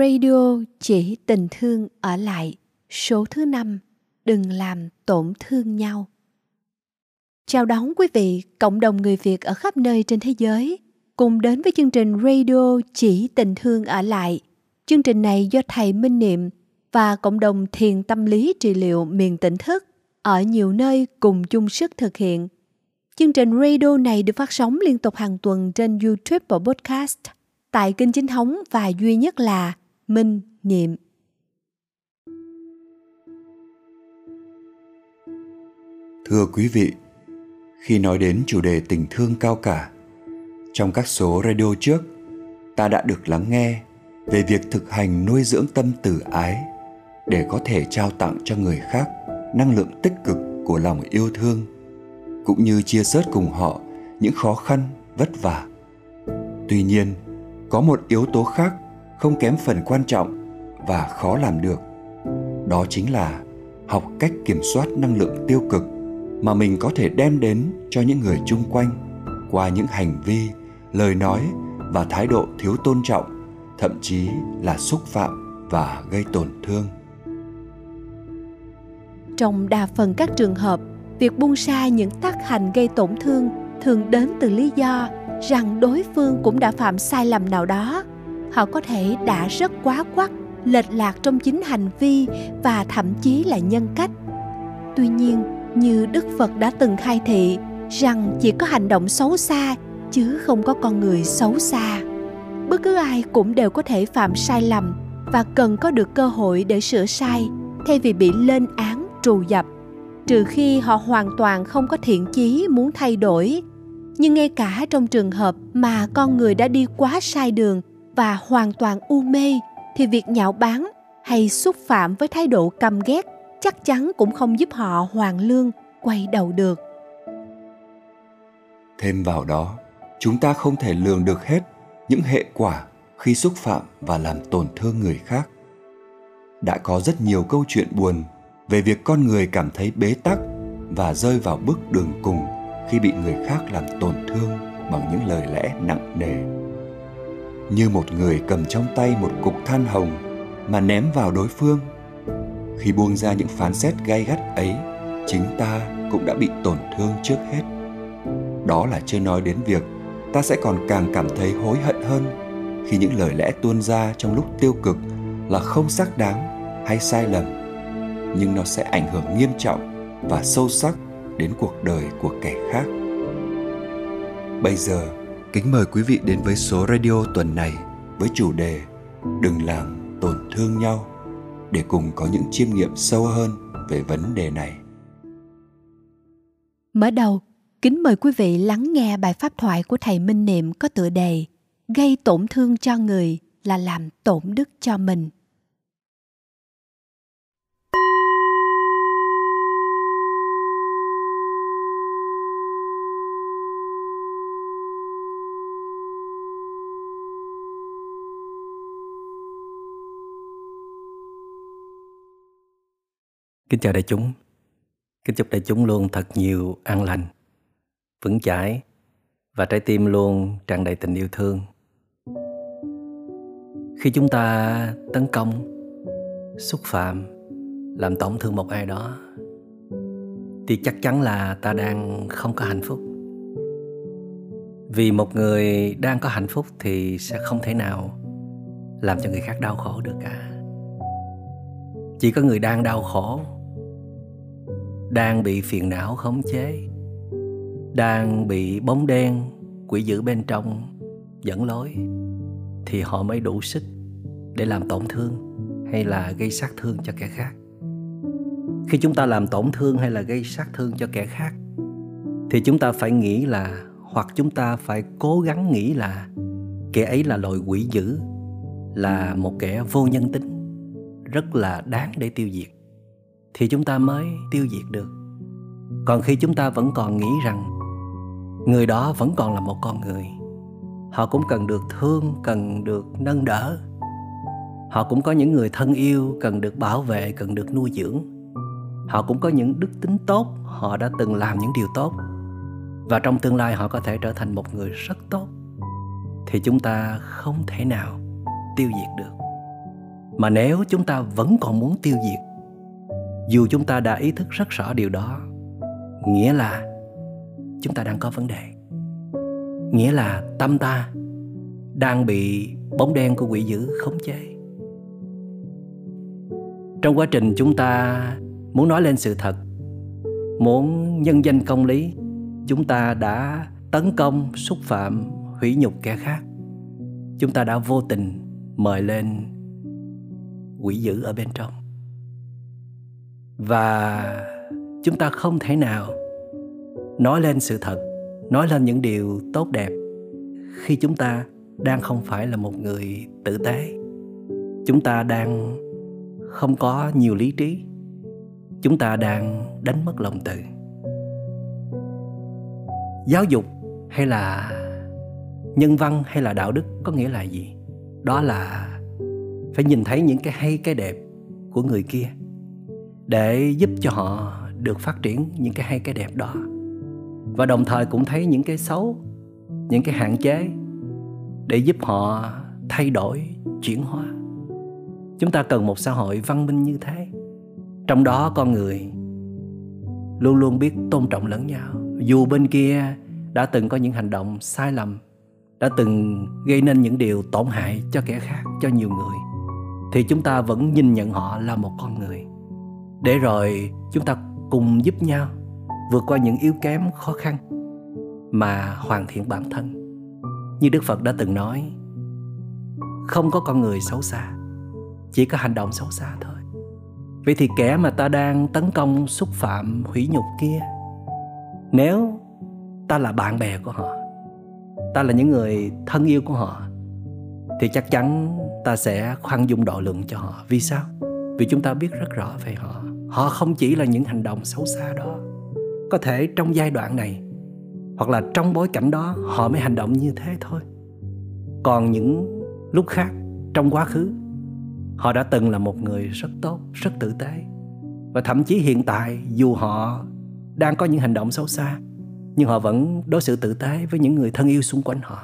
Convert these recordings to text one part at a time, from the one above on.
Radio chỉ tình thương ở lại, số thứ năm đừng làm tổn thương nhau. Chào đón quý vị, cộng đồng người Việt ở khắp nơi trên thế giới, cùng đến với chương trình Radio chỉ tình thương ở lại. Chương trình này do thầy Minh Niệm và cộng đồng thiền tâm lý trị liệu miền tỉnh thức ở nhiều nơi cùng chung sức thực hiện. Chương trình radio này được phát sóng liên tục hàng tuần trên YouTube và podcast tại kênh chính thống và duy nhất là Minh Niệm. Thưa quý vị, khi nói đến chủ đề tình thương cao cả, trong các số radio trước, ta đã được lắng nghe về việc thực hành nuôi dưỡng tâm từ ái để có thể trao tặng cho người khác năng lượng tích cực của lòng yêu thương cũng như chia sớt cùng họ những khó khăn vất vả tuy nhiên có một yếu tố khác không kém phần quan trọng và khó làm được. Đó chính là học cách kiểm soát năng lượng tiêu cực mà mình có thể đem đến cho những người chung quanh qua những hành vi, lời nói và thái độ thiếu tôn trọng, thậm chí là xúc phạm và gây tổn thương. Trong đa phần các trường hợp, việc buông xa những tác hành gây tổn thương thường đến từ lý do rằng đối phương cũng đã phạm sai lầm nào đó họ có thể đã rất quá quắt lệch lạc trong chính hành vi và thậm chí là nhân cách. Tuy nhiên, như đức phật đã từng khai thị rằng chỉ có hành động xấu xa chứ không có con người xấu xa. Bất cứ ai cũng đều có thể phạm sai lầm và cần có được cơ hội để sửa sai thay vì bị lên án, trù dập. Trừ khi họ hoàn toàn không có thiện chí muốn thay đổi. Nhưng ngay cả trong trường hợp mà con người đã đi quá sai đường và hoàn toàn u mê thì việc nhạo báng hay xúc phạm với thái độ căm ghét chắc chắn cũng không giúp họ hoàn lương, quay đầu được. Thêm vào đó, chúng ta không thể lường được hết những hệ quả khi xúc phạm và làm tổn thương người khác. Đã có rất nhiều câu chuyện buồn về việc con người cảm thấy bế tắc và rơi vào bước đường cùng khi bị người khác làm tổn thương bằng những lời lẽ nặng nề như một người cầm trong tay một cục than hồng mà ném vào đối phương. Khi buông ra những phán xét gay gắt ấy, chính ta cũng đã bị tổn thương trước hết. Đó là chưa nói đến việc ta sẽ còn càng cảm thấy hối hận hơn khi những lời lẽ tuôn ra trong lúc tiêu cực là không xác đáng hay sai lầm, nhưng nó sẽ ảnh hưởng nghiêm trọng và sâu sắc đến cuộc đời của kẻ khác. Bây giờ kính mời quý vị đến với số radio tuần này với chủ đề đừng làm tổn thương nhau để cùng có những chiêm nghiệm sâu hơn về vấn đề này. Mở đầu, kính mời quý vị lắng nghe bài pháp thoại của thầy minh niệm có tựa đề gây tổn thương cho người là làm tổn đức cho mình. Kính chào đại chúng. Kính chúc đại chúng luôn thật nhiều an lành, vững chãi và trái tim luôn tràn đầy tình yêu thương. Khi chúng ta tấn công, xúc phạm, làm tổn thương một ai đó thì chắc chắn là ta đang không có hạnh phúc. Vì một người đang có hạnh phúc thì sẽ không thể nào làm cho người khác đau khổ được cả. Chỉ có người đang đau khổ đang bị phiền não khống chế, đang bị bóng đen, quỷ dữ bên trong dẫn lối, thì họ mới đủ sức để làm tổn thương hay là gây sát thương cho kẻ khác. Khi chúng ta làm tổn thương hay là gây sát thương cho kẻ khác, thì chúng ta phải nghĩ là, hoặc chúng ta phải cố gắng nghĩ là kẻ ấy là loài quỷ dữ, là một kẻ vô nhân tính, rất là đáng để tiêu diệt thì chúng ta mới tiêu diệt được. Còn khi chúng ta vẫn còn nghĩ rằng người đó vẫn còn là một con người, họ cũng cần được thương, cần được nâng đỡ. Họ cũng có những người thân yêu, cần được bảo vệ, cần được nuôi dưỡng. Họ cũng có những đức tính tốt, họ đã từng làm những điều tốt. Và trong tương lai họ có thể trở thành một người rất tốt. Thì chúng ta không thể nào tiêu diệt được. Mà nếu chúng ta vẫn còn muốn tiêu diệt dù chúng ta đã ý thức rất rõ điều đó, nghĩa là chúng ta đang có vấn đề. Nghĩa là tâm ta đang bị bóng đen của quỷ dữ khống chế. Trong quá trình chúng ta muốn nói lên sự thật, muốn nhân danh công lý, chúng ta đã tấn công, xúc phạm, hủy nhục kẻ khác. Chúng ta đã vô tình mời lên quỷ dữ ở bên trong và chúng ta không thể nào nói lên sự thật, nói lên những điều tốt đẹp khi chúng ta đang không phải là một người tử tế. Chúng ta đang không có nhiều lý trí. Chúng ta đang đánh mất lòng từ. Giáo dục hay là nhân văn hay là đạo đức có nghĩa là gì? Đó là phải nhìn thấy những cái hay, cái đẹp của người kia để giúp cho họ được phát triển những cái hay, cái đẹp đó. Và đồng thời cũng thấy những cái xấu, những cái hạn chế để giúp họ thay đổi chuyển hóa. Chúng ta cần một xã hội văn minh như thế. Trong đó con người luôn luôn biết tôn trọng lẫn nhau. Dù bên kia đã từng có những hành động sai lầm, đã từng gây nên những điều tổn hại cho kẻ khác, cho nhiều người, thì chúng ta vẫn nhìn nhận họ là một con người để rồi chúng ta cùng giúp nhau vượt qua những yếu kém, khó khăn mà hoàn thiện bản thân. Như đức phật đã từng nói, không có con người xấu xa, chỉ có hành động xấu xa thôi. Vậy thì kẻ mà ta đang tấn công, xúc phạm, hủy nhục kia, nếu ta là bạn bè của họ, ta là những người thân yêu của họ, thì chắc chắn ta sẽ khoan dung độ lượng cho họ. Vì sao? Vì chúng ta biết rất rõ về họ họ không chỉ là những hành động xấu xa đó, có thể trong giai đoạn này, hoặc là trong bối cảnh đó, họ mới hành động như thế thôi. Còn những lúc khác, trong quá khứ, họ đã từng là một người rất tốt, rất tử tế. Và thậm chí hiện tại, dù họ đang có những hành động xấu xa, nhưng họ vẫn đối xử tử tế với những người thân yêu xung quanh họ.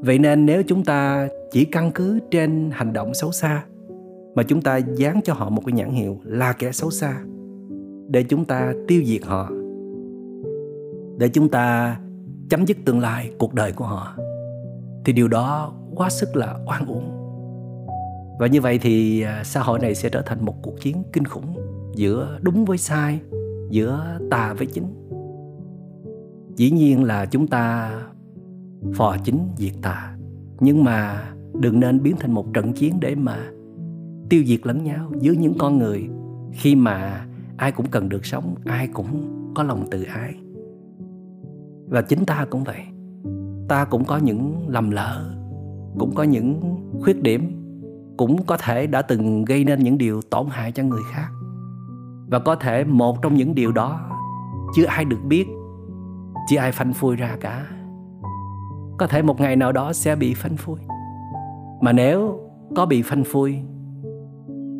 Vậy nên nếu chúng ta chỉ căn cứ trên hành động xấu xa mà chúng ta dán cho họ một cái nhãn hiệu là kẻ xấu xa, để chúng ta tiêu diệt họ, để chúng ta chấm dứt tương lai, cuộc đời của họ. Thì điều đó quá sức là oan uổng. Và như vậy thì à, xã hội này sẽ trở thành một cuộc chiến kinh khủng giữa đúng với sai, giữa tà với chính. Dĩ nhiên là chúng ta phò chính diệt tà, nhưng mà đừng nên biến thành một trận chiến để mà tiêu diệt lẫn nhau giữa những con người. Khi mà ai cũng cần được sống, ai cũng có lòng tự ái. Và chính ta cũng vậy. Ta cũng có những lầm lỡ, cũng có những khuyết điểm, cũng có thể đã từng gây nên những điều tổn hại cho người khác. Và có thể một trong những điều đó, chưa ai được biết, chưa ai phanh phui ra cả. Có thể một ngày nào đó sẽ bị phanh phui. Mà nếu có bị phanh phui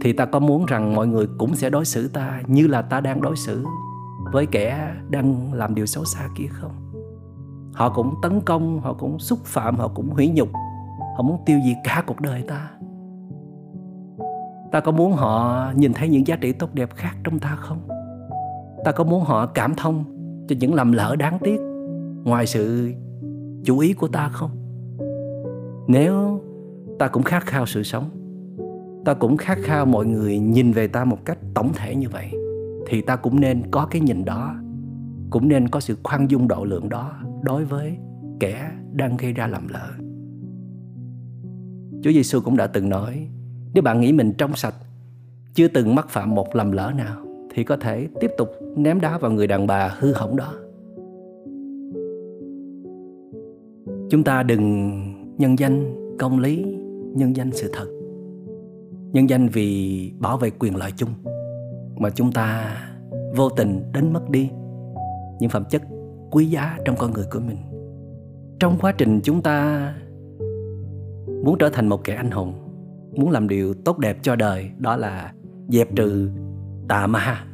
thì ta có muốn rằng mọi người cũng sẽ đối xử ta như là ta đang đối xử với kẻ đang làm điều xấu xa kia không? Họ cũng tấn công, họ cũng xúc phạm, họ cũng hủy nhục. Họ muốn tiêu diệt cả cuộc đời ta. Ta có muốn họ nhìn thấy những giá trị tốt đẹp khác trong ta không? Ta có muốn họ cảm thông cho những lầm lỡ đáng tiếc ngoài sự chú ý của ta không? Nếu ta cũng khát khao sự sống ta cũng khát khao mọi người nhìn về ta một cách tổng thể như vậy. Thì ta cũng nên có cái nhìn đó, cũng nên có sự khoan dung độ lượng đó đối với kẻ đang gây ra lầm lỡ. Chúa Giêsu cũng đã từng nói, nếu bạn nghĩ mình trong sạch, chưa từng mắc phạm một lầm lỡ nào, thì có thể tiếp tục ném đá vào người đàn bà hư hỏng đó. Chúng ta đừng nhân danh công lý, nhân danh sự thật nhân danh vì bảo vệ quyền lợi chung, mà chúng ta vô tình đánh mất đi những phẩm chất quý giá trong con người của mình. Trong quá trình chúng ta muốn trở thành một kẻ anh hùng, muốn làm điều tốt đẹp cho đời, đó là dẹp trừ tà ma,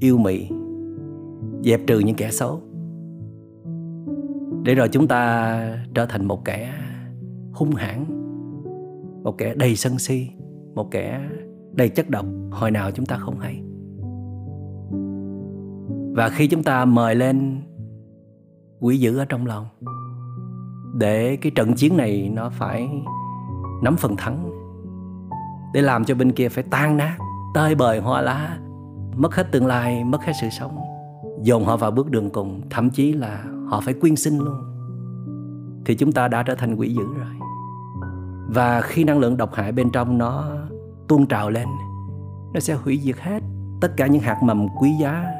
yêu mị, dẹp trừ những kẻ xấu. Để rồi chúng ta trở thành một kẻ hung hãn, một kẻ đầy sân si một kẻ đầy chất độc, hồi nào chúng ta không hay. Và khi chúng ta mời lên quỷ dữ ở trong lòng, để cái trận chiến này nó phải nắm phần thắng, để làm cho bên kia phải tan nát, tơi bời hoa lá, mất hết tương lai, mất hết sự sống. Dồn họ vào bước đường cùng, thậm chí là họ phải quyên sinh luôn. Thì chúng ta đã trở thành quỷ dữ rồi và khi năng lượng độc hại bên trong nó tuôn trào lên, nó sẽ hủy diệt hết tất cả những hạt mầm quý giá,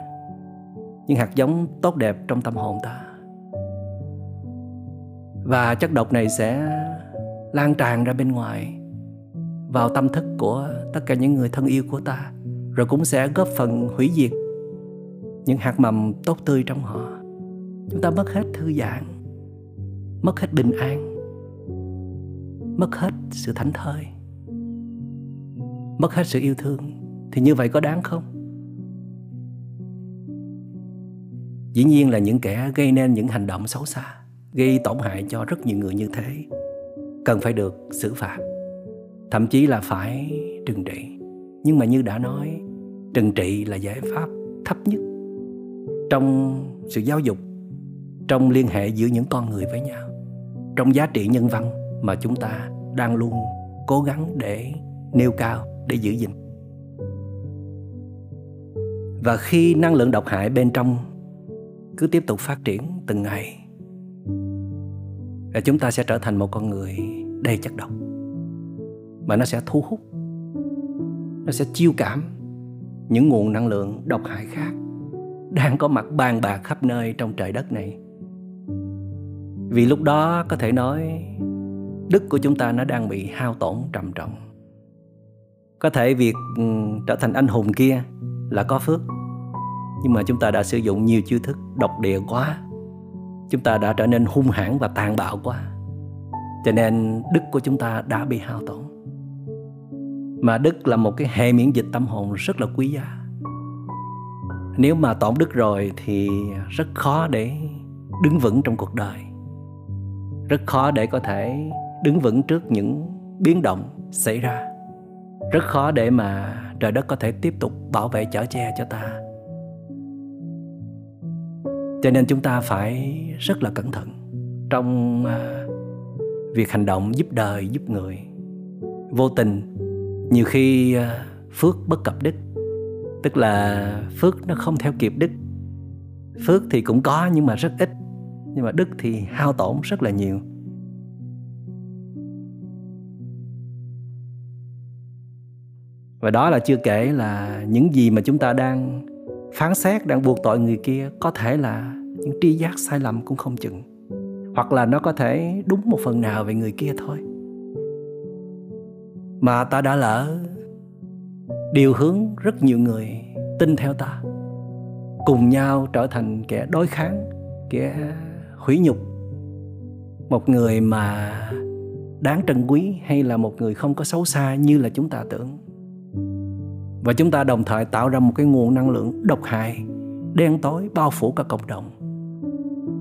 những hạt giống tốt đẹp trong tâm hồn ta. Và chất độc này sẽ lan tràn ra bên ngoài, vào tâm thức của tất cả những người thân yêu của ta, rồi cũng sẽ góp phần hủy diệt những hạt mầm tốt tươi trong họ. Chúng ta mất hết thư giãn, mất hết bình an mất hết sự thảnh thơi, mất hết sự yêu thương, thì như vậy có đáng không? Dĩ nhiên là những kẻ gây nên những hành động xấu xa, gây tổn hại cho rất nhiều người như thế, cần phải được xử phạt, thậm chí là phải trừng trị. Nhưng mà như đã nói, trừng trị là giải pháp thấp nhất trong sự giáo dục, trong liên hệ giữa những con người với nhau, trong giá trị nhân văn mà chúng ta đang luôn cố gắng để nêu cao, để giữ gìn. Và khi năng lượng độc hại bên trong cứ tiếp tục phát triển từng ngày, là chúng ta sẽ trở thành một con người đầy chất độc. Mà nó sẽ thu hút, nó sẽ chiêu cảm những nguồn năng lượng độc hại khác đang có mặt bàn bạc khắp nơi trong trời đất này. Vì lúc đó có thể nói đức của chúng ta nó đang bị hao tổn trầm trọng. Có thể việc ừ, trở thành anh hùng kia là có phước, nhưng mà chúng ta đã sử dụng nhiều chiêu thức độc địa quá. Chúng ta đã trở nên hung hãn và tàn bạo quá. Cho nên đức của chúng ta đã bị hao tổn. Mà đức là một cái hệ miễn dịch tâm hồn rất là quý giá. Nếu mà tổn đức rồi thì rất khó để đứng vững trong cuộc đời. Rất khó để có thể đứng vững trước những biến động xảy ra. Rất khó để mà trời đất có thể tiếp tục bảo vệ chở che cho ta. Cho nên chúng ta phải rất là cẩn thận trong à, việc hành động giúp đời, giúp người. Vô tình, nhiều khi à, phước bất cập đức tức là phước nó không theo kịp đức phước thì cũng có nhưng mà rất ít, nhưng mà đức thì hao tổn rất là nhiều. Và đó là chưa kể là những gì mà chúng ta đang phán xét, đang buộc tội người kia, có thể là những tri giác sai lầm cũng không chừng. Hoặc là nó có thể đúng một phần nào về người kia thôi. Mà ta đã lỡ điều hướng rất nhiều người tin theo ta, cùng nhau trở thành kẻ đối kháng, kẻ hủy nhục. Một người mà đáng trân quý hay là một người không có xấu xa như là chúng ta tưởng và chúng ta đồng thời tạo ra một cái nguồn năng lượng độc hại, đen tối, bao phủ cả cộng đồng.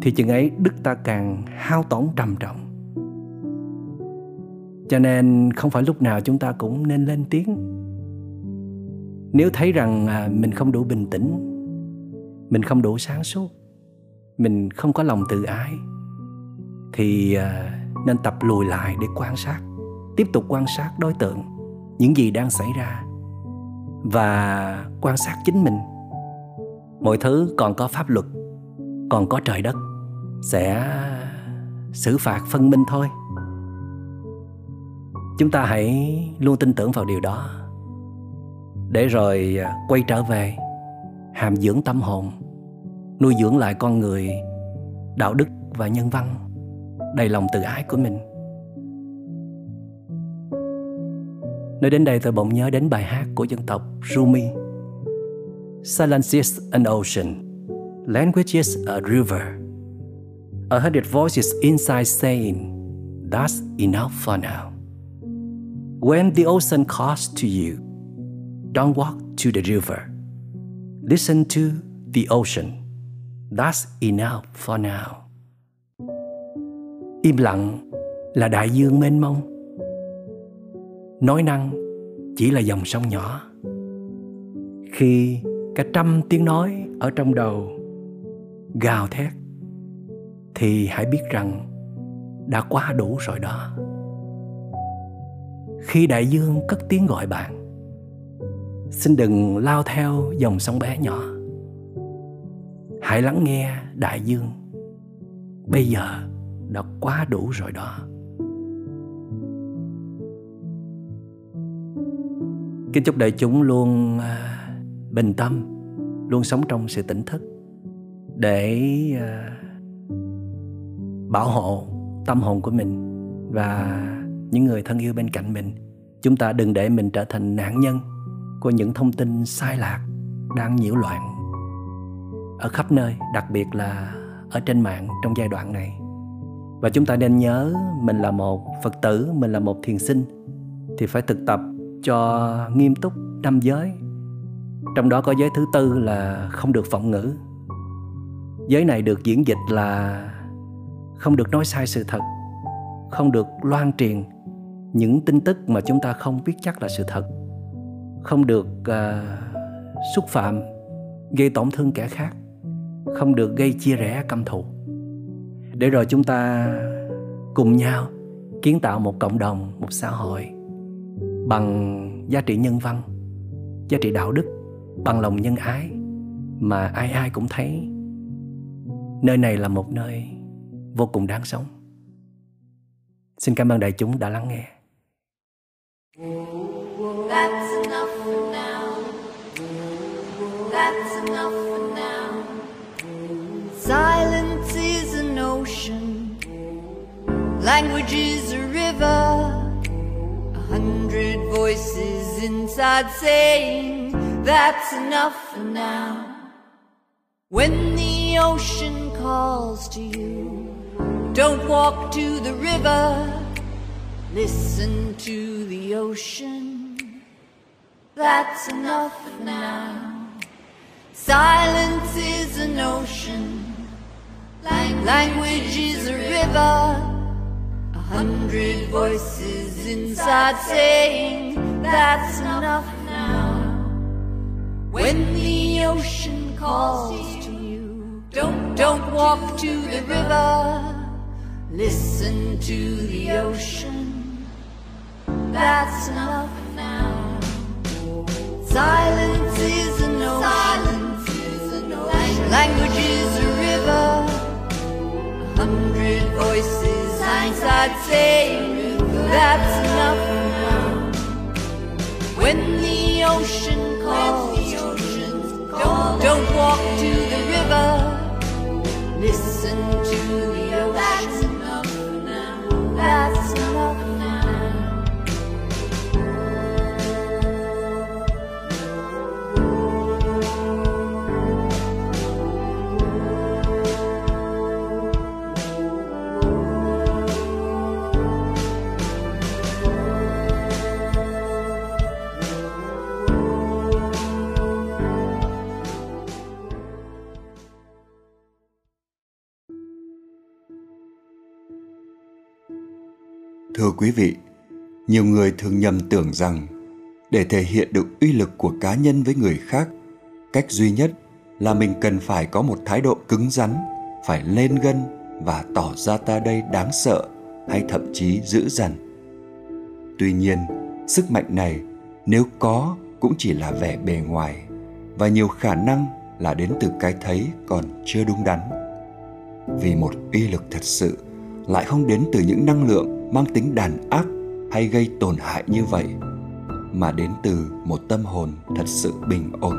Thì chừng ấy, đức ta càng hao tổn trầm trọng. Cho nên không phải lúc nào chúng ta cũng nên lên tiếng. Nếu thấy rằng à, mình không đủ bình tĩnh, mình không đủ sáng suốt, mình không có lòng tự ái, thì à, nên tập lùi lại để quan sát, tiếp tục quan sát đối tượng, những gì đang xảy ra và quan sát chính mình. Mọi thứ còn có pháp luật, còn có trời đất, sẽ xử phạt phân minh thôi. Chúng ta hãy luôn tin tưởng vào điều đó. Để rồi à, quay trở về, hàm dưỡng tâm hồn, nuôi dưỡng lại con người, đạo đức và nhân văn. Đầy lòng tự ái của mình. Nói đến đây tôi bỗng nhớ đến bài hát của dân tộc Rumi. Silence is an ocean. Language is a river. A hundred voices inside saying, That's enough for now. When the ocean calls to you, Don't walk to the river. Listen to the ocean. That's enough for now. Im lặng là đại dương mênh mông nói năng chỉ là dòng sông nhỏ. Khi cả trăm tiếng nói ở trong đầu gào thét, thì hãy biết rằng đã quá đủ rồi đó. Khi đại dương cất tiếng gọi bạn, xin đừng lao theo dòng sông bé nhỏ. Hãy lắng nghe đại dương. Bây giờ đã quá đủ rồi đó. Kính chúc đại chúng luôn à, bình tâm, luôn sống trong sự tỉnh thức để à, bảo hộ tâm hồn của mình và những người thân yêu bên cạnh mình. Chúng ta đừng để mình trở thành nạn nhân của những thông tin sai lạc đang nhiễu loạn ở khắp nơi, đặc biệt là ở trên mạng trong giai đoạn này. Và chúng ta nên nhớ mình là một phật tử, mình là một thiền sinh thì phải thực tập cho nghiêm túc năm giới. Trong đó có giới thứ tư là không được phỏng ngữ. Giới này được diễn dịch là không được nói sai sự thật không được loan truyền những tin tức mà chúng ta không biết chắc là sự thật không được uh, xúc phạm gây tổn thương kẻ khác không được gây chia rẽ căm thù. Để rồi chúng ta cùng nhau kiến tạo một cộng đồng một xã hội bằng giá trị nhân văn, giá trị đạo đức, bằng lòng nhân ái mà ai ai cũng thấy nơi này là một nơi vô cùng đáng sống xin cảm ơn đại chúng đã lắng nghe That's enough for now. That's enough for now. Silence is an ocean. Language is a river. Hundred voices inside saying that's enough for now. When the ocean calls to you, don't walk to the river. Listen to the ocean. That's enough for now. Silence is an ocean. Language is a river. Hundred voices inside saying that's enough now. When the ocean calls to you, don't, don't walk to the river. Listen to the ocean. That's enough now Silence is an ocean. Language is a river. A hundred voices inside say that's enough now. When the ocean calls, the ocean don't, don't walk to the river. Listen to the ocean. That's enough now. That's enough. Thưa quý vị, nhiều người thường nhầm tưởng rằng để thể hiện được uy lực của cá nhân với người khác, cách duy nhất là mình cần phải có một thái độ cứng rắn, phải lên gân và tỏ ra ta đây đáng sợ hay thậm chí dữ dằn. Tuy nhiên, sức mạnh này nếu có cũng chỉ là vẻ bề ngoài và nhiều khả năng là đến từ cái thấy còn chưa đúng đắn. Vì một uy lực thật sự lại không đến từ những năng lượng mang tính đàn áp hay gây tổn hại như vậy, mà đến từ một tâm hồn thật sự bình ổn,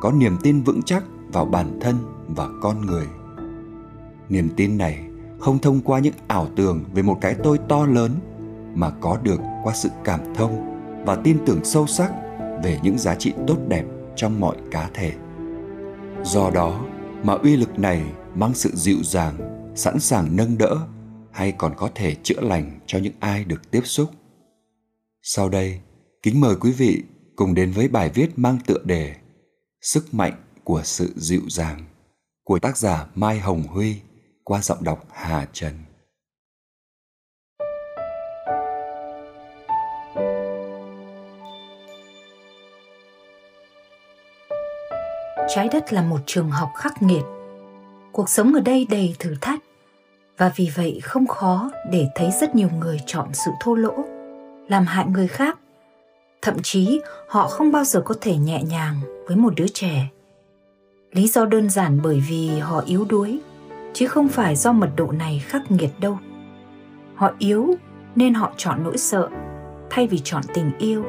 có niềm tin vững chắc vào bản thân và con người. Niềm tin này không thông qua những ảo tưởng về một cái tôi to lớn, mà có được qua sự cảm thông và tin tưởng sâu sắc về những giá trị tốt đẹp trong mọi cá thể. Do đó mà uy lực này mang sự dịu dàng, sẵn sàng nâng đỡ hay còn có thể chữa lành cho những ai được tiếp xúc. Sau đây, kính mời quý vị cùng đến với bài viết mang tựa đề Sức mạnh của sự dịu dàng của tác giả Mai Hồng Huy qua giọng đọc Hà Trần. Trái đất là một trường học khắc nghiệt. Cuộc sống ở đây đầy thử thách và vì vậy không khó để thấy rất nhiều người chọn sự thô lỗ, làm hại người khác. Thậm chí, họ không bao giờ có thể nhẹ nhàng với một đứa trẻ. Lý do đơn giản bởi vì họ yếu đuối, chứ không phải do mật độ này khắc nghiệt đâu. Họ yếu nên họ chọn nỗi sợ, thay vì chọn tình yêu.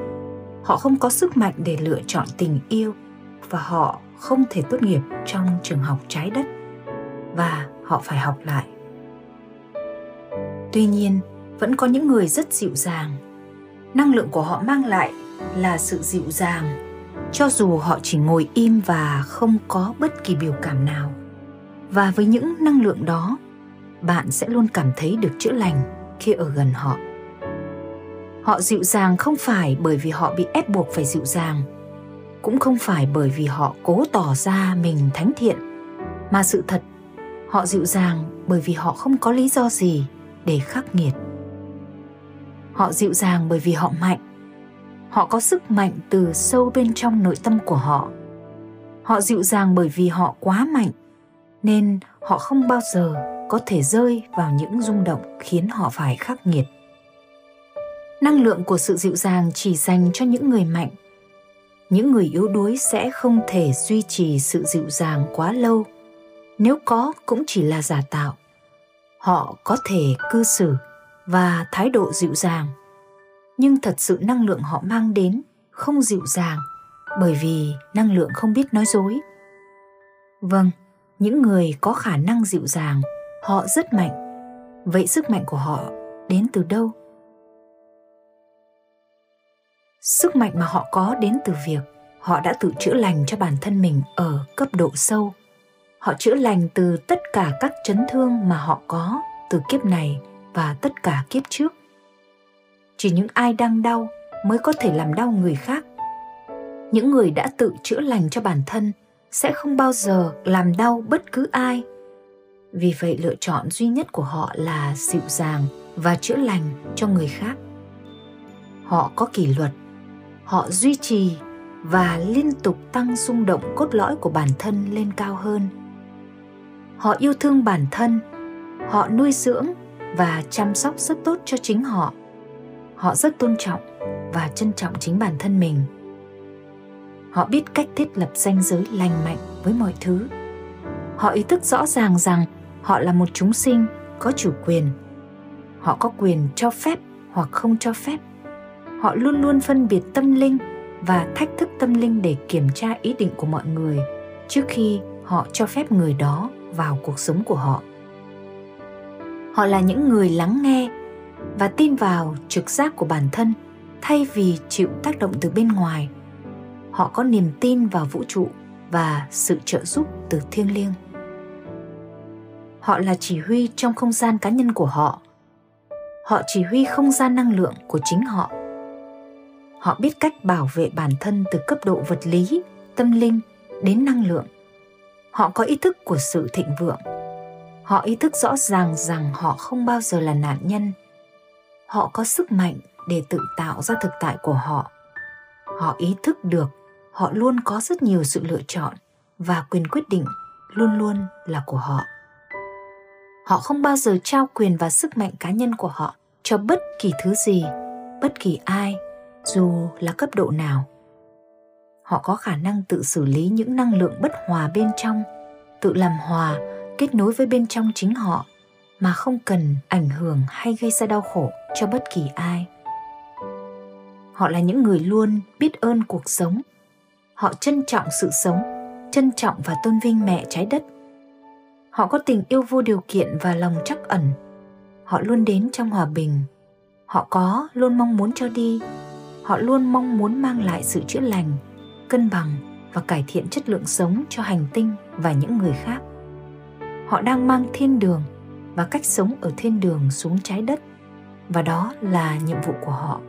Họ không có sức mạnh để lựa chọn tình yêu, và họ không thể tốt nghiệp trong trường học trái đất. Và họ phải học lại tuy nhiên, vẫn có những người rất dịu dàng. Năng lượng của họ mang lại là sự dịu dàng, cho dù họ chỉ ngồi im và không có bất kỳ biểu cảm nào. Và với những năng lượng đó, bạn sẽ luôn cảm thấy được chữa lành khi ở gần họ. Họ dịu dàng không phải bởi vì họ bị ép buộc phải dịu dàng, cũng không phải bởi vì họ cố tỏ ra mình thánh thiện, mà sự thật, họ dịu dàng bởi vì họ không có lý do gì để khắc nghiệt. Họ dịu dàng bởi vì họ mạnh. Họ có sức mạnh từ sâu bên trong nội tâm của họ. Họ dịu dàng bởi vì họ quá mạnh, nên họ không bao giờ có thể rơi vào những rung động khiến họ phải khắc nghiệt. Năng lượng của sự dịu dàng chỉ dành cho những người mạnh. Những người yếu đuối sẽ không thể duy trì sự dịu dàng quá lâu. Nếu có, cũng chỉ là giả tạo họ có thể cư xử và thái độ dịu dàng. Nhưng thật sự năng lượng họ mang đến không dịu dàng bởi vì năng lượng không biết nói dối. Vâng những người có khả năng dịu dàng, họ rất mạnh. Vậy sức mạnh của họ đến từ đâu? Sức mạnh mà họ có đến từ việc họ đã tự chữa lành cho bản thân mình ở cấp độ sâu họ chữa lành từ tất cả các chấn thương mà họ có từ kiếp này và tất cả kiếp trước. Chỉ những ai đang đau mới có thể làm đau người khác. Những người đã tự chữa lành cho bản thân sẽ không bao giờ làm đau bất cứ ai. Vì vậy, lựa chọn duy nhất của họ là dịu dàng và chữa lành cho người khác. Họ có kỷ luật, họ duy trì và liên tục tăng rung động cốt lõi của bản thân lên cao hơn họ yêu thương bản thân. Họ nuôi dưỡng và chăm sóc rất tốt cho chính họ. Họ rất tôn trọng và trân trọng chính bản thân mình. Họ biết cách thiết lập ranh giới lành mạnh với mọi thứ. Họ ý thức rõ ràng rằng họ là một chúng sinh có chủ quyền. Họ có quyền cho phép hoặc không cho phép. Họ luôn luôn phân biệt tâm linh và thách thức tâm linh để kiểm tra ý định của mọi người trước khi họ cho phép người đó vào cuộc sống của họ. Họ là những người lắng nghe và tin vào trực giác của bản thân thay vì chịu tác động từ bên ngoài. Họ có niềm tin vào vũ trụ và sự trợ giúp từ thiêng liêng. Họ là chỉ huy trong không gian cá nhân của họ. Họ chỉ huy không gian năng lượng của chính họ. Họ biết cách bảo vệ bản thân từ cấp độ vật lý, tâm linh đến năng lượng họ có ý thức của sự thịnh vượng. Họ ý thức rõ ràng rằng họ không bao giờ là nạn nhân. Họ có sức mạnh để tự tạo ra thực tại của họ. Họ ý thức được họ luôn có rất nhiều sự lựa chọn và quyền quyết định luôn luôn là của họ. Họ không bao giờ trao quyền và sức mạnh cá nhân của họ cho bất kỳ thứ gì, bất kỳ ai, dù là cấp độ nào họ có khả năng tự xử lý những năng lượng bất hòa bên trong, tự làm hòa, kết nối với bên trong chính họ, mà không cần ảnh hưởng hay gây ra đau khổ cho bất kỳ ai. Họ là những người luôn biết ơn cuộc sống. Họ trân trọng sự sống, trân trọng và tôn vinh mẹ trái đất. Họ có tình yêu vô điều kiện và lòng trắc ẩn. Họ luôn đến trong hòa bình. Họ có luôn mong muốn cho đi. Họ luôn mong muốn mang lại sự chữa lành cân bằng và cải thiện chất lượng sống cho hành tinh và những người khác. Họ đang mang thiên đường và cách sống ở thiên đường xuống trái đất, và đó là nhiệm vụ của họ.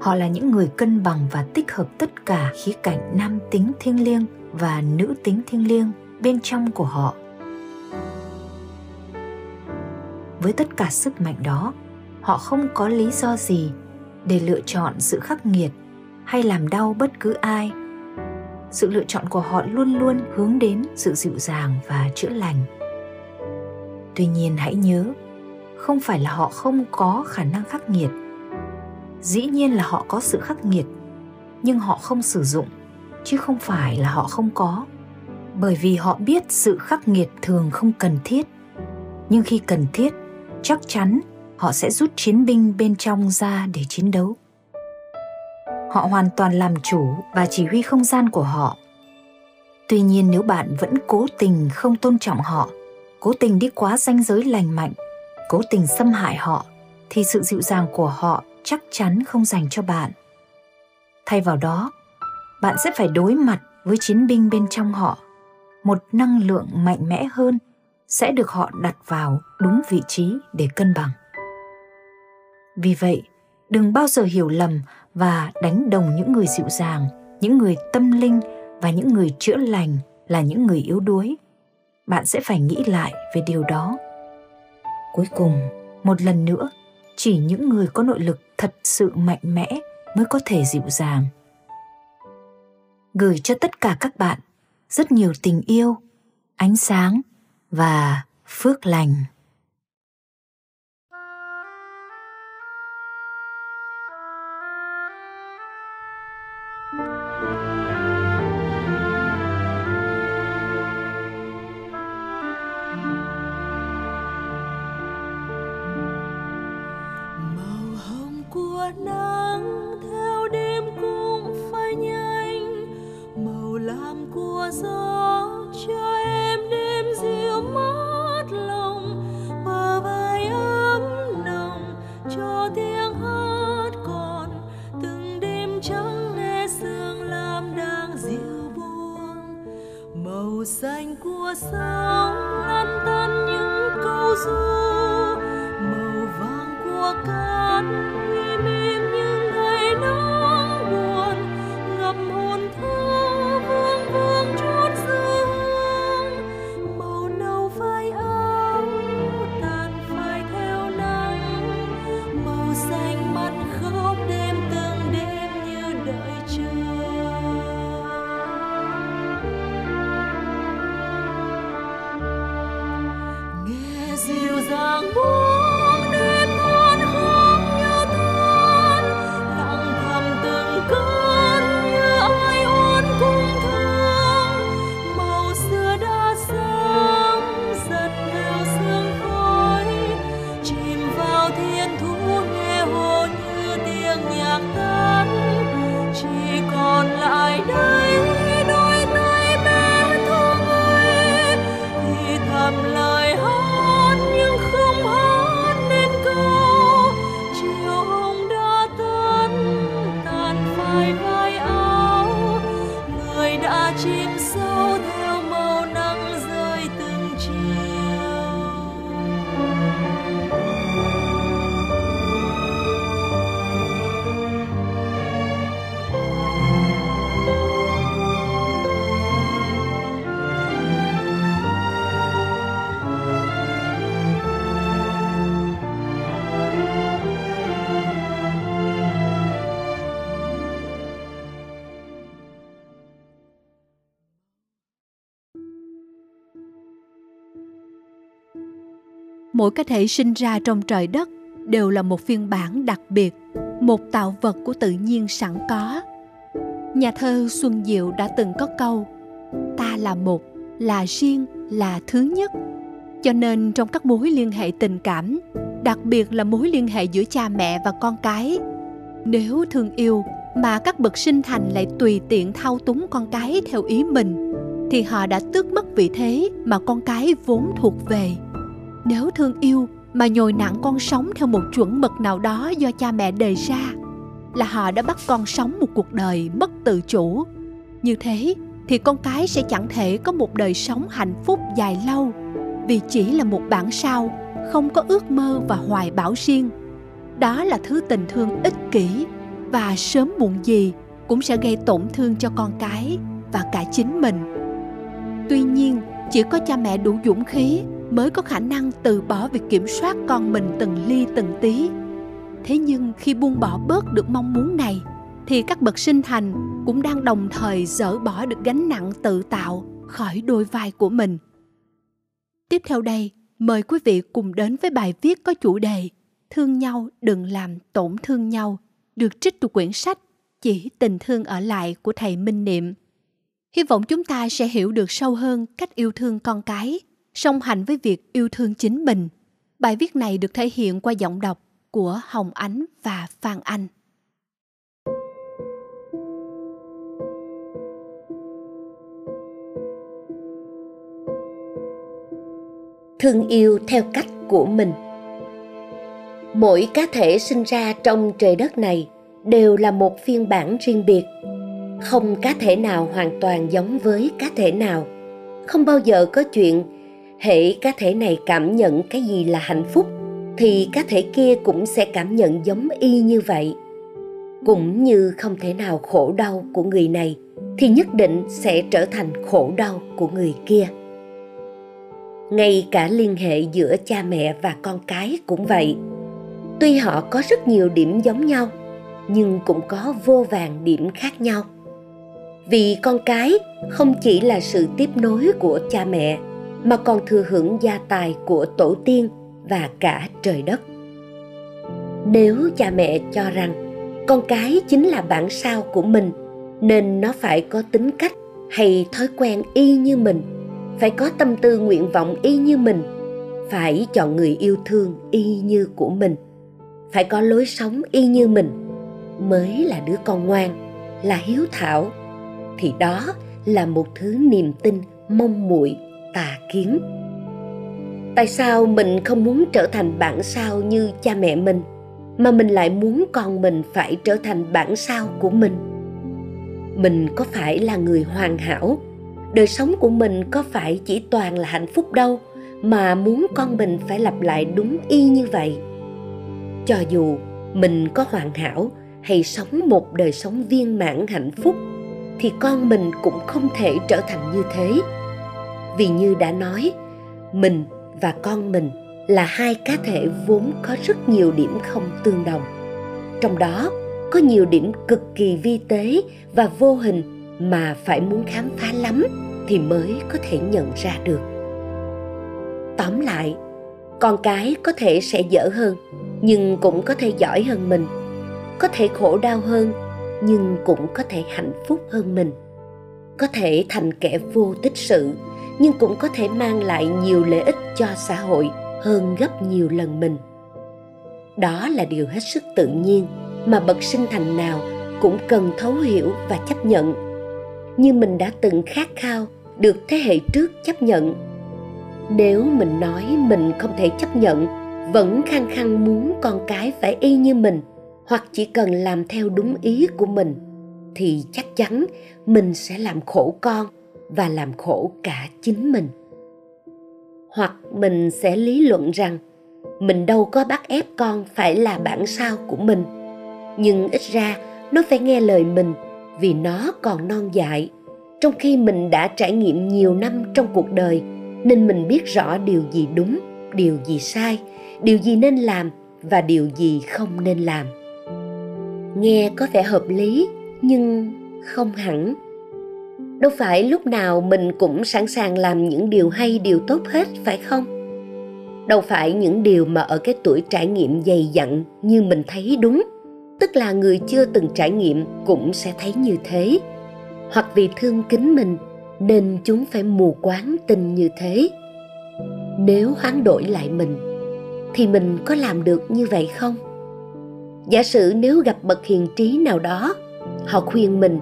Họ là những người cân bằng và tích hợp tất cả khía cạnh nam tính thiêng liêng và nữ tính thiêng liêng bên trong của họ. Với tất cả sức mạnh đó, họ không có lý do gì để lựa chọn sự khắc nghiệt hay làm đau bất cứ ai. Sự lựa chọn của họ luôn luôn hướng đến sự dịu dàng và chữa lành. Tuy nhiên hãy nhớ, không phải là họ không có khả năng khắc nghiệt. Dĩ nhiên là họ có sự khắc nghiệt, nhưng họ không sử dụng, chứ không phải là họ không có. Bởi vì họ biết sự khắc nghiệt thường không cần thiết, nhưng khi cần thiết, chắc chắn họ sẽ rút chiến binh bên trong ra để chiến đấu họ hoàn toàn làm chủ và chỉ huy không gian của họ. Tuy nhiên nếu bạn vẫn cố tình không tôn trọng họ, cố tình đi quá ranh giới lành mạnh, cố tình xâm hại họ, thì sự dịu dàng của họ chắc chắn không dành cho bạn. Thay vào đó, bạn sẽ phải đối mặt với chiến binh bên trong họ. Một năng lượng mạnh mẽ hơn sẽ được họ đặt vào đúng vị trí để cân bằng. Vì vậy, đừng bao giờ hiểu lầm và đánh đồng những người dịu dàng, những người tâm linh và những người chữa lành là những người yếu đuối. Bạn sẽ phải nghĩ lại về điều đó. Cuối cùng, một lần nữa, chỉ những người có nội lực thật sự mạnh mẽ mới có thể dịu dàng. Gửi cho tất cả các bạn rất nhiều tình yêu, ánh sáng và phước lành. của gió, cho em đêm dịu mát lòng, bờ vai ấm nồng, cho tiếng hát còn, từng đêm trắng nghe sương lam đang dịu buông. Màu xanh của sóng lăn tăn những câu ru, màu vàng của cát mỗi cá thể sinh ra trong trời đất đều là một phiên bản đặc biệt, một tạo vật của tự nhiên sẵn có. Nhà thơ xuân diệu đã từng có câu, ta là một, là riêng, là thứ nhất. Cho nên trong các mối liên hệ tình cảm, đặc biệt là mối liên hệ giữa cha mẹ và con cái, nếu thương yêu mà các bậc sinh thành lại tùy tiện thao túng con cái theo ý mình, thì họ đã tước mất vị thế mà con cái vốn thuộc về nếu thương yêu mà nhồi nặng con sống theo một chuẩn mực nào đó do cha mẹ đề ra, là họ đã bắt con sống một cuộc đời mất tự chủ. Như thế thì con cái sẽ chẳng thể có một đời sống hạnh phúc dài lâu, vì chỉ là một bản sao không có ước mơ và hoài bão riêng. Đó là thứ tình thương ích kỷ, và sớm muộn gì cũng sẽ gây tổn thương cho con cái và cả chính mình. Tuy nhiên, chỉ có cha mẹ đủ dũng khí mới có khả năng từ bỏ việc kiểm soát con mình từng ly từng tí thế nhưng khi buông bỏ bớt được mong muốn này thì các bậc sinh thành cũng đang đồng thời dỡ bỏ được gánh nặng tự tạo khỏi đôi vai của mình. Tiếp theo đây, mời quý vị cùng đến với bài viết có chủ đề Thương nhau đừng làm tổn thương nhau, được trích từ quyển sách Chỉ tình thương ở lại của thầy Minh Niệm. Hy vọng chúng ta sẽ hiểu được sâu hơn cách yêu thương con cái, song hành với việc yêu thương chính mình. Bài viết này được thể hiện qua giọng đọc của Hồng Ánh và Phan Anh. thương yêu theo cách của mình mỗi cá thể sinh ra trong trời đất này đều là một phiên bản riêng biệt không cá thể nào hoàn toàn giống với cá thể nào không bao giờ có chuyện hệ cá thể này cảm nhận cái gì là hạnh phúc, thì cá thể kia cũng sẽ cảm nhận giống y như vậy. Cũng như không thể nào khổ đau của người này, thì nhất định sẽ trở thành khổ đau của người kia. Ngay cả liên hệ giữa cha mẹ và con cái cũng vậy. Tuy họ có rất nhiều điểm giống nhau, nhưng cũng có vô vàng điểm khác nhau. Vì con cái không chỉ là sự tiếp nối của cha mẹ mà còn thừa hưởng gia tài của tổ tiên và cả trời đất. Nếu cha mẹ cho rằng con cái chính là bản sao của mình, nên nó phải có tính cách hay thói quen y như mình, phải có tâm tư nguyện vọng y như mình, phải chọn người yêu thương y như của mình, phải có lối sống y như mình mới là đứa con ngoan, là hiếu thảo. Thì đó là một thứ niềm tin mong muội tà kiến. Tại sao mình không muốn trở thành bản sao như cha mẹ mình, mà mình lại muốn con mình phải trở thành bản sao của mình? Mình có phải là người hoàn hảo? Đời sống của mình có phải chỉ toàn là hạnh phúc đâu, mà muốn con mình phải lặp lại đúng y như vậy? Cho dù mình có hoàn hảo hay sống một đời sống viên mãn hạnh phúc, thì con mình cũng không thể trở thành như thế vì như đã nói, mình và con mình là hai cá thể vốn có rất nhiều điểm không tương đồng. Trong đó, có nhiều điểm cực kỳ vi tế và vô hình mà phải muốn khám phá lắm thì mới có thể nhận ra được. Tóm lại, con cái có thể sẽ dở hơn, nhưng cũng có thể giỏi hơn mình. Có thể khổ đau hơn, nhưng cũng có thể hạnh phúc hơn mình. Có thể thành kẻ vô tích sự nhưng cũng có thể mang lại nhiều lợi ích cho xã hội hơn gấp nhiều lần mình. Đó là điều hết sức tự nhiên mà bậc sinh thành nào cũng cần thấu hiểu và chấp nhận. Như mình đã từng khát khao được thế hệ trước chấp nhận, nếu mình nói mình không thể chấp nhận, vẫn khăng khăng muốn con cái phải y như mình hoặc chỉ cần làm theo đúng ý của mình, thì chắc chắn mình sẽ làm khổ con và làm khổ cả chính mình. Hoặc mình sẽ lý luận rằng, mình đâu có bắt ép con phải là bản sao của mình. Nhưng ít ra, nó phải nghe lời mình vì nó còn non dại. Trong khi mình đã trải nghiệm nhiều năm trong cuộc đời, nên mình biết rõ điều gì đúng, điều gì sai, điều gì nên làm và điều gì không nên làm. Nghe có vẻ hợp lý, nhưng không hẳn đâu phải lúc nào mình cũng sẵn sàng làm những điều hay, điều tốt hết, phải không? Đâu phải những điều mà ở cái tuổi trải nghiệm dày dặn như mình thấy đúng. Tức là người chưa từng trải nghiệm cũng sẽ thấy như thế. Hoặc vì thương kính mình, nên chúng phải mù quáng tin như thế. Nếu hoán đổi lại mình, thì mình có làm được như vậy không? Giả sử nếu gặp bậc hiền trí nào đó, họ khuyên mình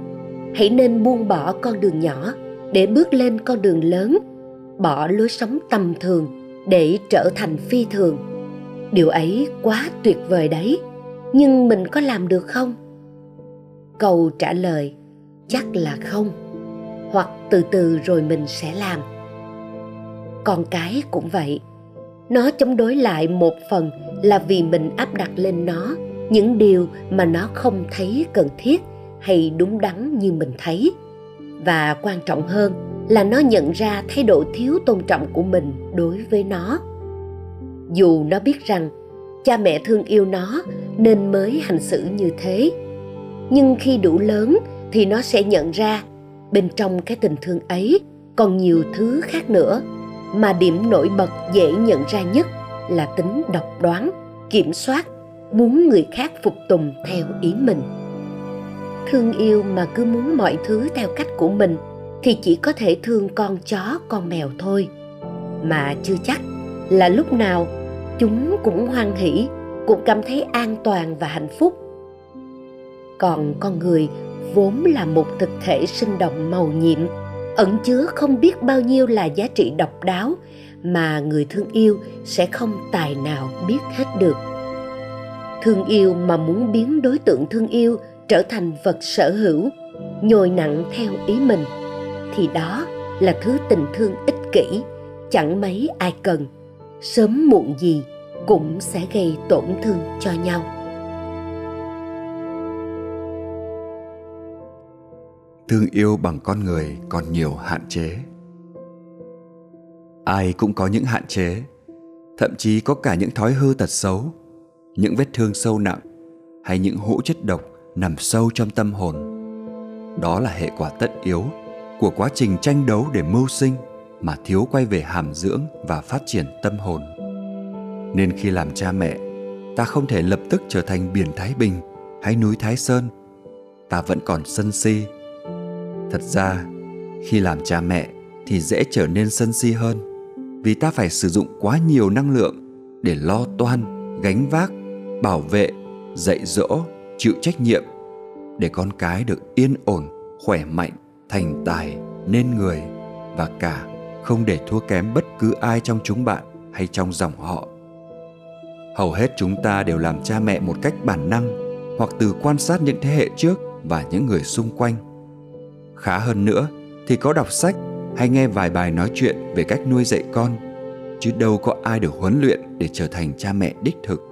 hãy nên buông bỏ con đường nhỏ để bước lên con đường lớn. Bỏ lối sống tầm thường để trở thành phi thường. Điều ấy quá tuyệt vời đấy. Nhưng mình có làm được không? Câu trả lời chắc là không. Hoặc từ từ rồi mình sẽ làm. Con cái cũng vậy. Nó chống đối lại một phần là vì mình áp đặt lên nó những điều mà nó không thấy cần thiết hay đúng đắn như mình thấy. Và quan trọng hơn là nó nhận ra thái độ thiếu tôn trọng của mình đối với nó. Dù nó biết rằng cha mẹ thương yêu nó nên mới hành xử như thế, nhưng khi đủ lớn thì nó sẽ nhận ra bên trong cái tình thương ấy còn nhiều thứ khác nữa mà điểm nổi bật dễ nhận ra nhất là tính độc đoán, kiểm soát, muốn người khác phục tùng theo ý mình thương yêu mà cứ muốn mọi thứ theo cách của mình, thì chỉ có thể thương con chó, con mèo thôi. Mà chưa chắc là lúc nào chúng cũng hoan hỷ, cũng cảm thấy an toàn và hạnh phúc. Còn con người vốn là một thực thể sinh động màu nhiệm, ẩn chứa không biết bao nhiêu là giá trị độc đáo mà người thương yêu sẽ không tài nào biết hết được. Thương yêu mà muốn biến đối tượng thương yêu trở thành vật sở hữu, nhồi nặng theo ý mình, thì đó là thứ tình thương ích kỷ, chẳng mấy ai cần. Sớm muộn gì cũng sẽ gây tổn thương cho nhau. Thương yêu bằng con người còn nhiều hạn chế. Ai cũng có những hạn chế, thậm chí có cả những thói hư tật xấu, những vết thương sâu nặng hay những hũ chất độc nằm sâu trong tâm hồn. Đó là hệ quả tất yếu của quá trình tranh đấu để mưu sinh mà thiếu quay về hàm dưỡng và phát triển tâm hồn. Nên khi làm cha mẹ, ta không thể lập tức trở thành biển thái bình hay núi thái sơn. Ta vẫn còn sân si. Thật ra, khi làm cha mẹ thì dễ trở nên sân si hơn vì ta phải sử dụng quá nhiều năng lượng để lo toan, gánh vác, bảo vệ, dạy dỗ chịu trách nhiệm để con cái được yên ổn, khỏe mạnh, thành tài, nên người và cả không để thua kém bất cứ ai trong chúng bạn hay trong dòng họ. Hầu hết chúng ta đều làm cha mẹ một cách bản năng hoặc từ quan sát những thế hệ trước và những người xung quanh. Khá hơn nữa thì có đọc sách hay nghe vài bài nói chuyện về cách nuôi dạy con, chứ đâu có ai được huấn luyện để trở thành cha mẹ đích thực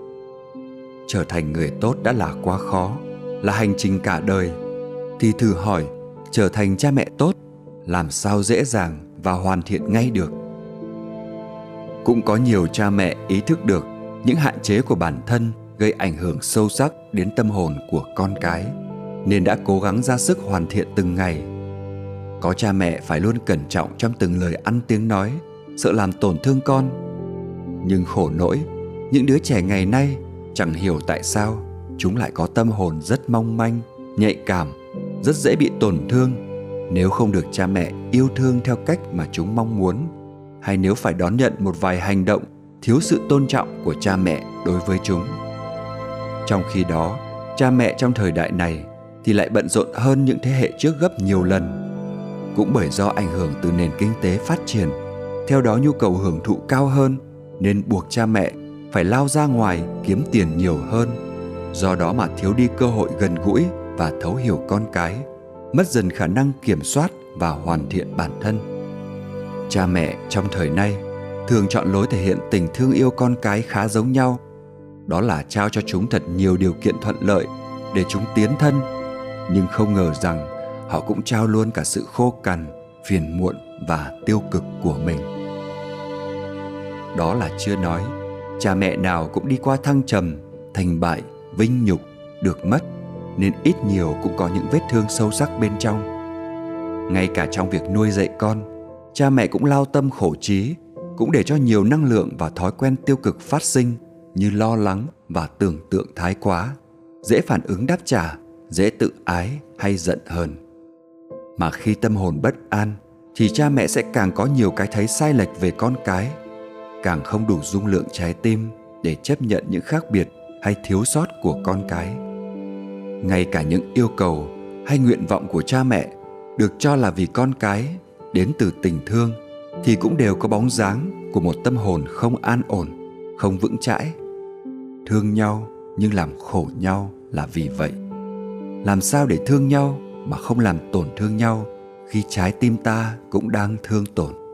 trở thành người tốt đã là quá khó, là hành trình cả đời. Thì thử hỏi, trở thành cha mẹ tốt, làm sao dễ dàng và hoàn thiện ngay được? Cũng có nhiều cha mẹ ý thức được những hạn chế của bản thân gây ảnh hưởng sâu sắc đến tâm hồn của con cái, nên đã cố gắng ra sức hoàn thiện từng ngày. Có cha mẹ phải luôn cẩn trọng trong từng lời ăn tiếng nói, sợ làm tổn thương con. Nhưng khổ nỗi, những đứa trẻ ngày nay chẳng hiểu tại sao, chúng lại có tâm hồn rất mong manh, nhạy cảm, rất dễ bị tổn thương. Nếu không được cha mẹ yêu thương theo cách mà chúng mong muốn, hay nếu phải đón nhận một vài hành động thiếu sự tôn trọng của cha mẹ đối với chúng. Trong khi đó, cha mẹ trong thời đại này thì lại bận rộn hơn những thế hệ trước gấp nhiều lần. Cũng bởi do ảnh hưởng từ nền kinh tế phát triển, theo đó nhu cầu hưởng thụ cao hơn, nên buộc cha mẹ phải lao ra ngoài kiếm tiền nhiều hơn. Do đó mà thiếu đi cơ hội gần gũi và thấu hiểu con cái, mất dần khả năng kiểm soát và hoàn thiện bản thân. Cha mẹ trong thời nay thường chọn lối thể hiện tình thương yêu con cái khá giống nhau. Đó là trao cho chúng thật nhiều điều kiện thuận lợi để chúng tiến thân. Nhưng không ngờ rằng họ cũng trao luôn cả sự khô cằn, phiền muộn và tiêu cực của mình. Đó là chưa nói cha mẹ nào cũng đi qua thăng trầm, thành bại, vinh nhục, được mất, nên ít nhiều cũng có những vết thương sâu sắc bên trong. Ngay cả trong việc nuôi dạy con, cha mẹ cũng lao tâm khổ trí, cũng để cho nhiều năng lượng và thói quen tiêu cực phát sinh như lo lắng và tưởng tượng thái quá, dễ phản ứng đáp trả, dễ tự ái hay giận hờn. Mà khi tâm hồn bất an, thì cha mẹ sẽ càng có nhiều cái thấy sai lệch về con cái càng không đủ dung lượng trái tim để chấp nhận những khác biệt hay thiếu sót của con cái. Ngay cả những yêu cầu hay nguyện vọng của cha mẹ được cho là vì con cái đến từ tình thương thì cũng đều có bóng dáng của một tâm hồn không an ổn, không vững chãi. Thương nhau nhưng làm khổ nhau là vì vậy. Làm sao để thương nhau mà không làm tổn thương nhau khi trái tim ta cũng đang thương tổn?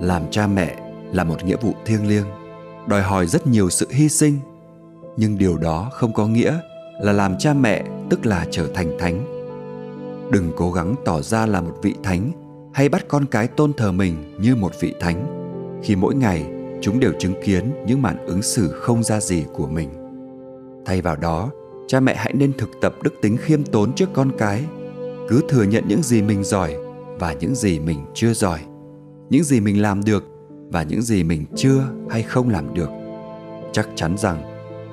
Làm cha mẹ là một nghĩa vụ thiêng liêng, đòi hỏi rất nhiều sự hy sinh. Nhưng điều đó không có nghĩa là làm cha mẹ, tức là trở thành thánh. Đừng cố gắng tỏ ra là một vị thánh hay bắt con cái tôn thờ mình như một vị thánh, khi mỗi ngày chúng đều chứng kiến những màn ứng xử không ra gì của mình. Thay vào đó, cha mẹ hãy nên thực tập đức tính khiêm tốn trước con cái. Cứ thừa nhận những gì mình giỏi và những gì mình chưa giỏi những gì mình làm được và những gì mình chưa hay không làm được. Chắc chắn rằng,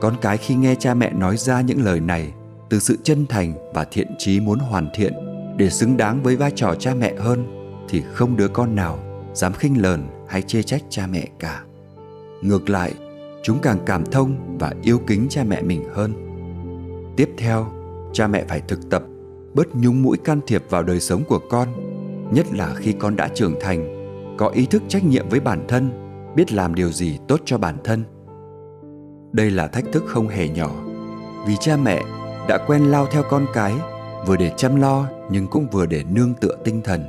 con cái khi nghe cha mẹ nói ra những lời này, từ sự chân thành và thiện chí muốn hoàn thiện để xứng đáng với vai trò cha mẹ hơn, thì không đứa con nào dám khinh lờn hay chê trách cha mẹ cả. Ngược lại, chúng càng cảm thông và yêu kính cha mẹ mình hơn. Tiếp theo, cha mẹ phải thực tập bớt nhúng mũi can thiệp vào đời sống của con, nhất là khi con đã trưởng thành có ý thức trách nhiệm với bản thân, biết làm điều gì tốt cho bản thân. Đây là thách thức không hề nhỏ, vì cha mẹ đã quen lao theo con cái, vừa để chăm lo nhưng cũng vừa để nương tựa tinh thần.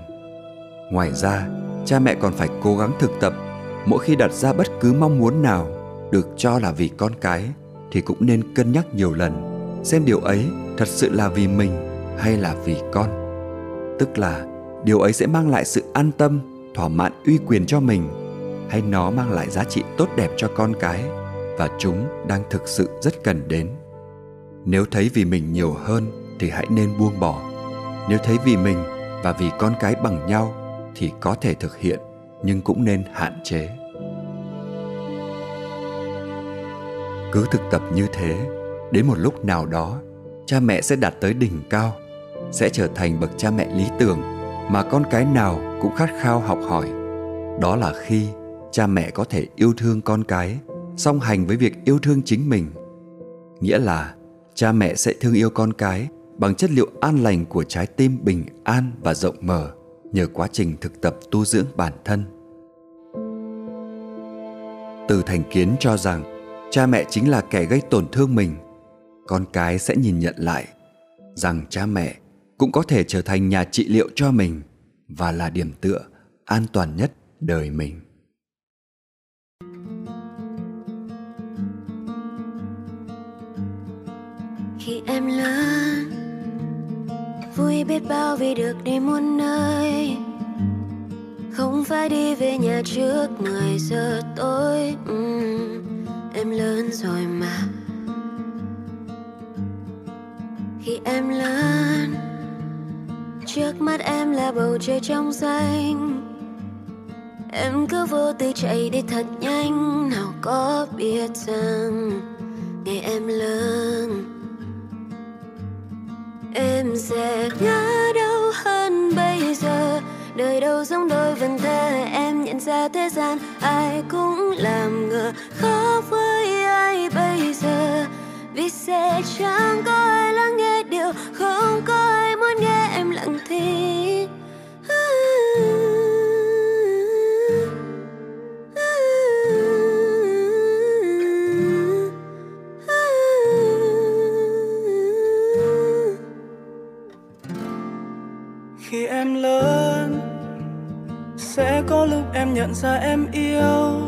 Ngoài ra, cha mẹ còn phải cố gắng thực tập, mỗi khi đặt ra bất cứ mong muốn nào, được cho là vì con cái, thì cũng nên cân nhắc nhiều lần, xem điều ấy thật sự là vì mình hay là vì con. Tức là, điều ấy sẽ mang lại sự an tâm thỏa mãn uy quyền cho mình, hay nó mang lại giá trị tốt đẹp cho con cái và chúng đang thực sự rất cần đến. Nếu thấy vì mình nhiều hơn thì hãy nên buông bỏ. Nếu thấy vì mình và vì con cái bằng nhau thì có thể thực hiện, nhưng cũng nên hạn chế. Cứ thực tập như thế, đến một lúc nào đó, cha mẹ sẽ đạt tới đỉnh cao, sẽ trở thành bậc cha mẹ lý tưởng mà con cái nào cũng khát khao học hỏi. Đó là khi cha mẹ có thể yêu thương con cái, song hành với việc yêu thương chính mình. Nghĩa là cha mẹ sẽ thương yêu con cái bằng chất liệu an lành của trái tim bình an và rộng mở nhờ quá trình thực tập tu dưỡng bản thân. Từ thành kiến cho rằng cha mẹ chính là kẻ gây tổn thương mình, con cái sẽ nhìn nhận lại rằng cha mẹ cũng có thể trở thành nhà trị liệu cho mình và là điểm tựa an toàn nhất đời mình. Khi em lớn vui biết bao vì được đi muôn nơi. Không phải đi về nhà trước 10 giờ tối. Uhm, em lớn rồi mà. Khi em lớn trước mắt em là bầu trời trong xanh. Em cứ vô tư chạy đi thật nhanh, nào có biết rằng ngày em lớn, em sẽ ngã đâu hơn bây giờ. Đời đâu giống đôi vần thơ, em nhận ra thế gian ai cũng làm ngờ. Khó với ai bây giờ? Vì sẽ chẳng có ai lắng nghe điều không có ai muốn nghe em lặng thinh. Khi em lớn, sẽ có lúc em nhận ra em yêu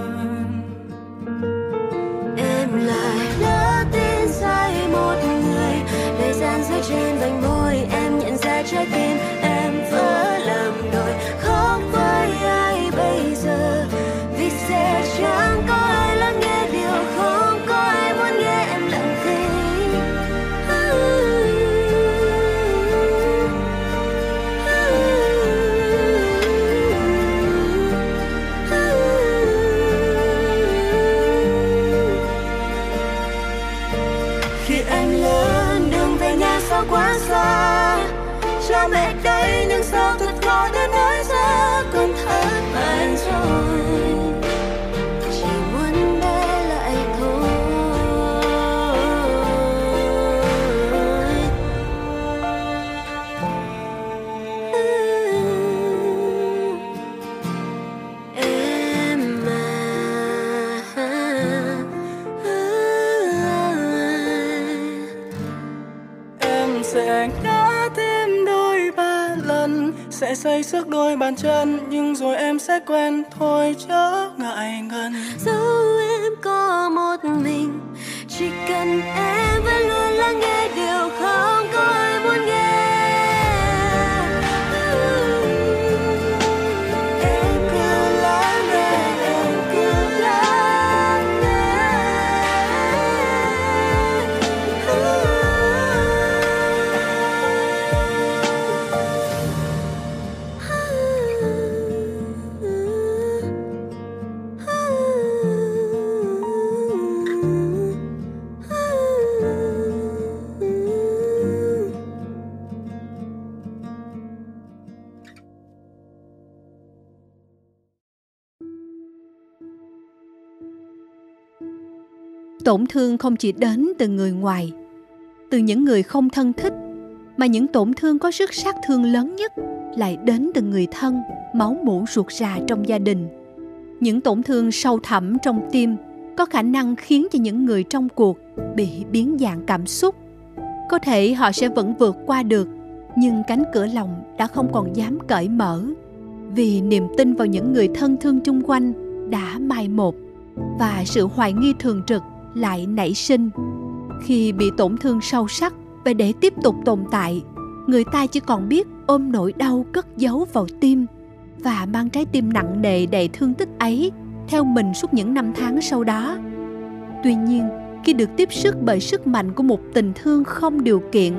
Trên vành môi em nhận ra trái tim bàn chân, nhưng rồi em sẽ quen. Thôi chớ ngại ngần. Dẫu em có một mình, chỉ cần em vẫn luôn lắng nghe tổn thương không chỉ đến từ người ngoài, từ những người không thân thích, mà những tổn thương có sức sát thương lớn nhất lại đến từ người thân, máu mủ ruột rà trong gia đình. Những tổn thương sâu thẳm trong tim có khả năng khiến cho những người trong cuộc bị biến dạng cảm xúc. Có thể họ sẽ vẫn vượt qua được, nhưng cánh cửa lòng đã không còn dám cởi mở vì niềm tin vào những người thân thương chung quanh đã mai một và sự hoài nghi thường trực lại nảy sinh. Khi bị tổn thương sâu sắc và để tiếp tục tồn tại, người ta chỉ còn biết ôm nỗi đau cất giấu vào tim và mang trái tim nặng nề đầy thương tích ấy theo mình suốt những năm tháng sau đó. Tuy nhiên, khi được tiếp sức bởi sức mạnh của một tình thương không điều kiện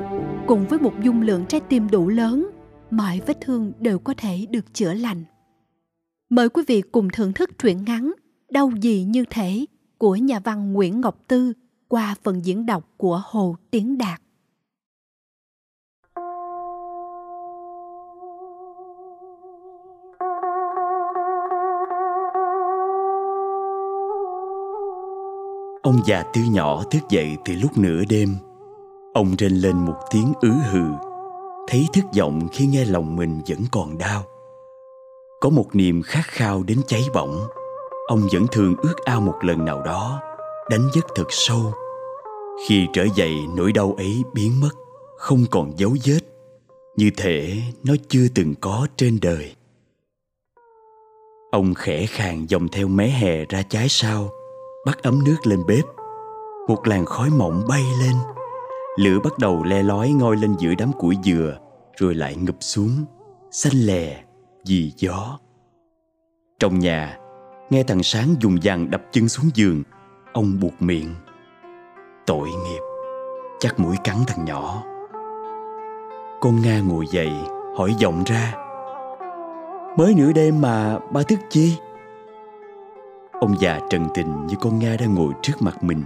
cùng với một dung lượng trái tim đủ lớn, mọi vết thương đều có thể được chữa lành. Mời quý vị cùng thưởng thức truyện ngắn đau gì như thể của nhà văn Nguyễn Ngọc Tư qua phần diễn đọc của Hồ Tiến Đạt. Ông già tư nhỏ thức dậy từ lúc nửa đêm. Ông rên lên một tiếng ứ hừ, thấy thất vọng khi nghe lòng mình vẫn còn đau. Có một niềm khát khao đến cháy bỏng ông vẫn thường ước ao một lần nào đó, đánh giấc thật sâu. Khi trở dậy, nỗi đau ấy biến mất, không còn dấu vết, như thể nó chưa từng có trên đời. Ông khẽ khàng dòng theo mé hè ra trái sau, bắt ấm nước lên bếp. Một làn khói mỏng bay lên, lửa bắt đầu le lói ngoi lên giữa đám củi dừa, rồi lại ngụp xuống, xanh lè vì gió. Trong nhà Nghe thằng Sáng dùng vàng đập chân xuống giường, Ông buộc miệng. Tội nghiệp, Chắc mũi cắn thằng nhỏ. Con Nga ngồi dậy, Hỏi giọng ra. Mới nửa đêm mà ba thức chi? Ông già trần tình như con Nga đang ngồi trước mặt mình.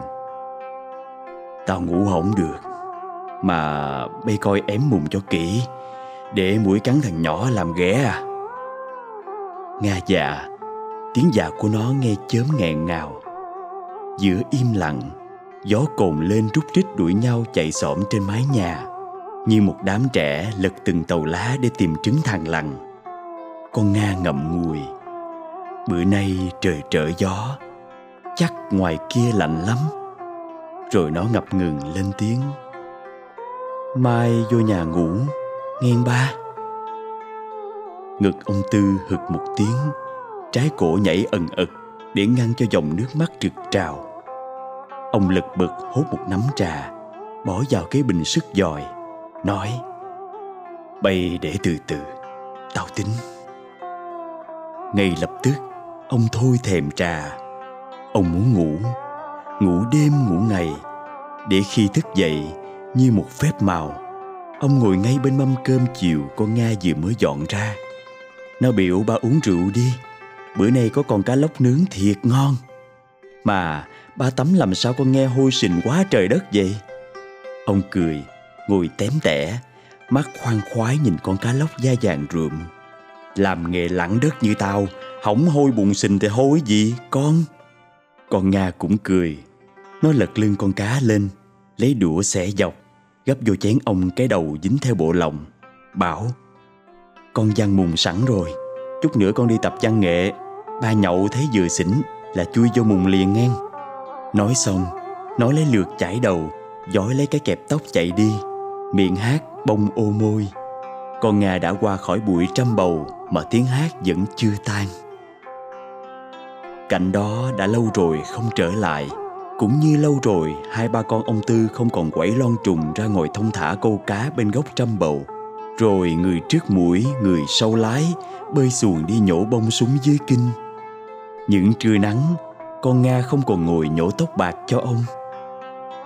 Tao ngủ hỏng được, Mà bây coi ém mùng cho kỹ, Để mũi cắn thằng nhỏ làm ghé à. Nga già tiếng dạ của nó nghe chớm nghẹn ngào. Giữa im lặng, gió cồn lên rút rít đuổi nhau chạy xổm trên mái nhà, như một đám trẻ lật từng tàu lá để tìm trứng thằng lằn. Con nga ngậm ngùi. Bữa nay trời trở gió, chắc ngoài kia lạnh lắm. Rồi nó ngập ngừng lên tiếng. Mai vô nhà ngủ, nghe ba. Ngực ông tư hực một tiếng trái cổ nhảy ẩn ực, để ngăn cho dòng nước mắt trực trào. Ông lật bật hốt một nắm trà, bỏ vào cái bình sức giòi nói, bay để từ từ, tao tính. Ngay lập tức, ông thôi thèm trà. Ông muốn ngủ ngủ đêm ngủ ngày, để khi thức dậy như một phép màu, ông ngồi ngay bên mâm cơm chiều con nga vừa mới dọn ra. Nó biểu ba uống rượu đi. Bữa nay có con cá lóc nướng thiệt ngon. Mà, ba tắm làm sao con nghe hôi sình quá trời đất vậy? Ông cười, Ngồi tém tẻ, Mắt khoan khoái nhìn con cá lóc da vàng rượm. Làm nghề lẳng đất như tao, Hỏng hôi bụng sình thì hôi gì, con? Con Nga cũng cười, Nó lật lưng con cá lên, Lấy đũa xẻ dọc, Gấp vô chén ông cái đầu dính theo bộ lòng, Bảo, Con văn mùng sẵn rồi, Chút nữa con đi tập văn nghệ. Ba nhậu thấy vừa xỉn là chui vô mùng liền ngang. Nói xong, Nó lấy lượt chải đầu Dõi lấy cái kẹp tóc chạy đi. Miệng hát bông ô môi. Con Nga đã qua khỏi bụi trăm bầu Mà tiếng hát vẫn chưa tan. Cảnh đó đã lâu rồi không trở lại. Cũng như lâu rồi, Hai ba con ông Tư không còn quẩy lon trùng Ra ngồi thông thả câu cá bên gốc trăm bầu. Rồi người trước mũi, Người sau lái, Bơi xuồng đi nhổ bông súng dưới kinh. Những trưa nắng Con Nga không còn ngồi nhổ tóc bạc cho ông.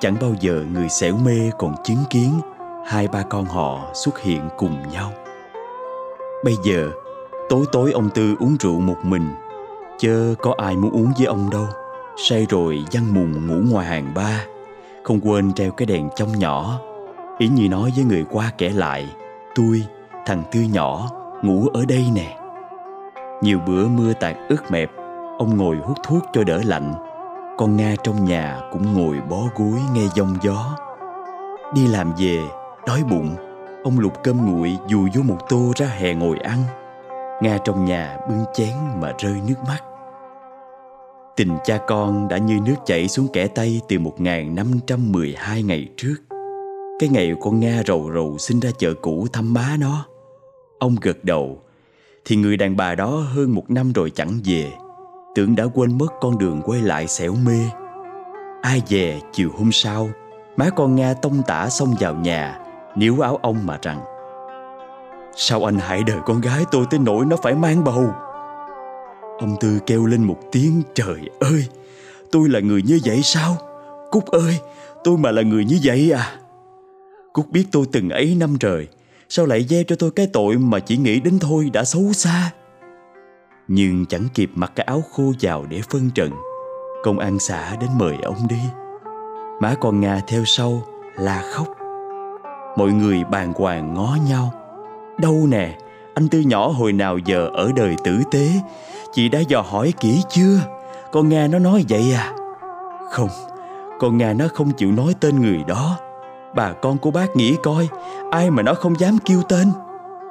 Chẳng bao giờ người xẻo mê còn chứng kiến Hai ba con họ xuất hiện cùng nhau. Bây giờ Tối tối ông Tư uống rượu một mình Chớ có ai muốn uống với ông đâu. Say rồi văng mùng ngủ ngoài hàng ba Không quên treo cái đèn trong nhỏ. Ý như nói với người qua kể lại Tôi, thằng Tư nhỏ, ngủ ở đây nè. Nhiều bữa mưa tạt ướt mẹp Ông ngồi hút thuốc cho đỡ lạnh. Con Nga trong nhà cũng ngồi bó gối nghe giông gió. Đi làm về, đói bụng Ông lục cơm nguội dù vô một tô ra hè ngồi ăn. Nga trong nhà bưng chén mà rơi nước mắt. Tình cha con đã như nước chảy xuống kẻ tay từ 1512 ngày trước. Cái ngày con Nga rầu rầu xin ra chợ cũ thăm má nó. Ông gật đầu Thì người đàn bà đó hơn một năm rồi chẳng về. Tưởng đã quên mất con đường quay lại xẻo mê. Ai về chiều hôm sau, Má con Nga tông tả xông vào nhà, Níu áo ông mà rằng, Sao anh hại đời con gái tôi tới nỗi nó phải mang bầu? Ông Tư kêu lên một tiếng, Trời ơi, Tôi là người như vậy sao? Cúc ơi, tôi mà là người như vậy à? Cúc biết tôi từng ấy năm trời, Sao lại gieo cho tôi cái tội Mà chỉ nghĩ đến thôi đã xấu xa? Nhưng chẳng kịp mặc cái áo khô vào để phân trận, Công an xã đến mời ông đi. Má con Nga theo sau là khóc. Mọi người bàn hoàng ngó nhau. Đâu nè Anh Tư nhỏ hồi nào giờ ở đời tử tế? Chị đã dò hỏi kỹ chưa? Con Nga nó nói vậy à? Không Con Nga nó không chịu nói tên người đó. Bà con của bác nghĩ coi Ai mà nó không dám kêu tên?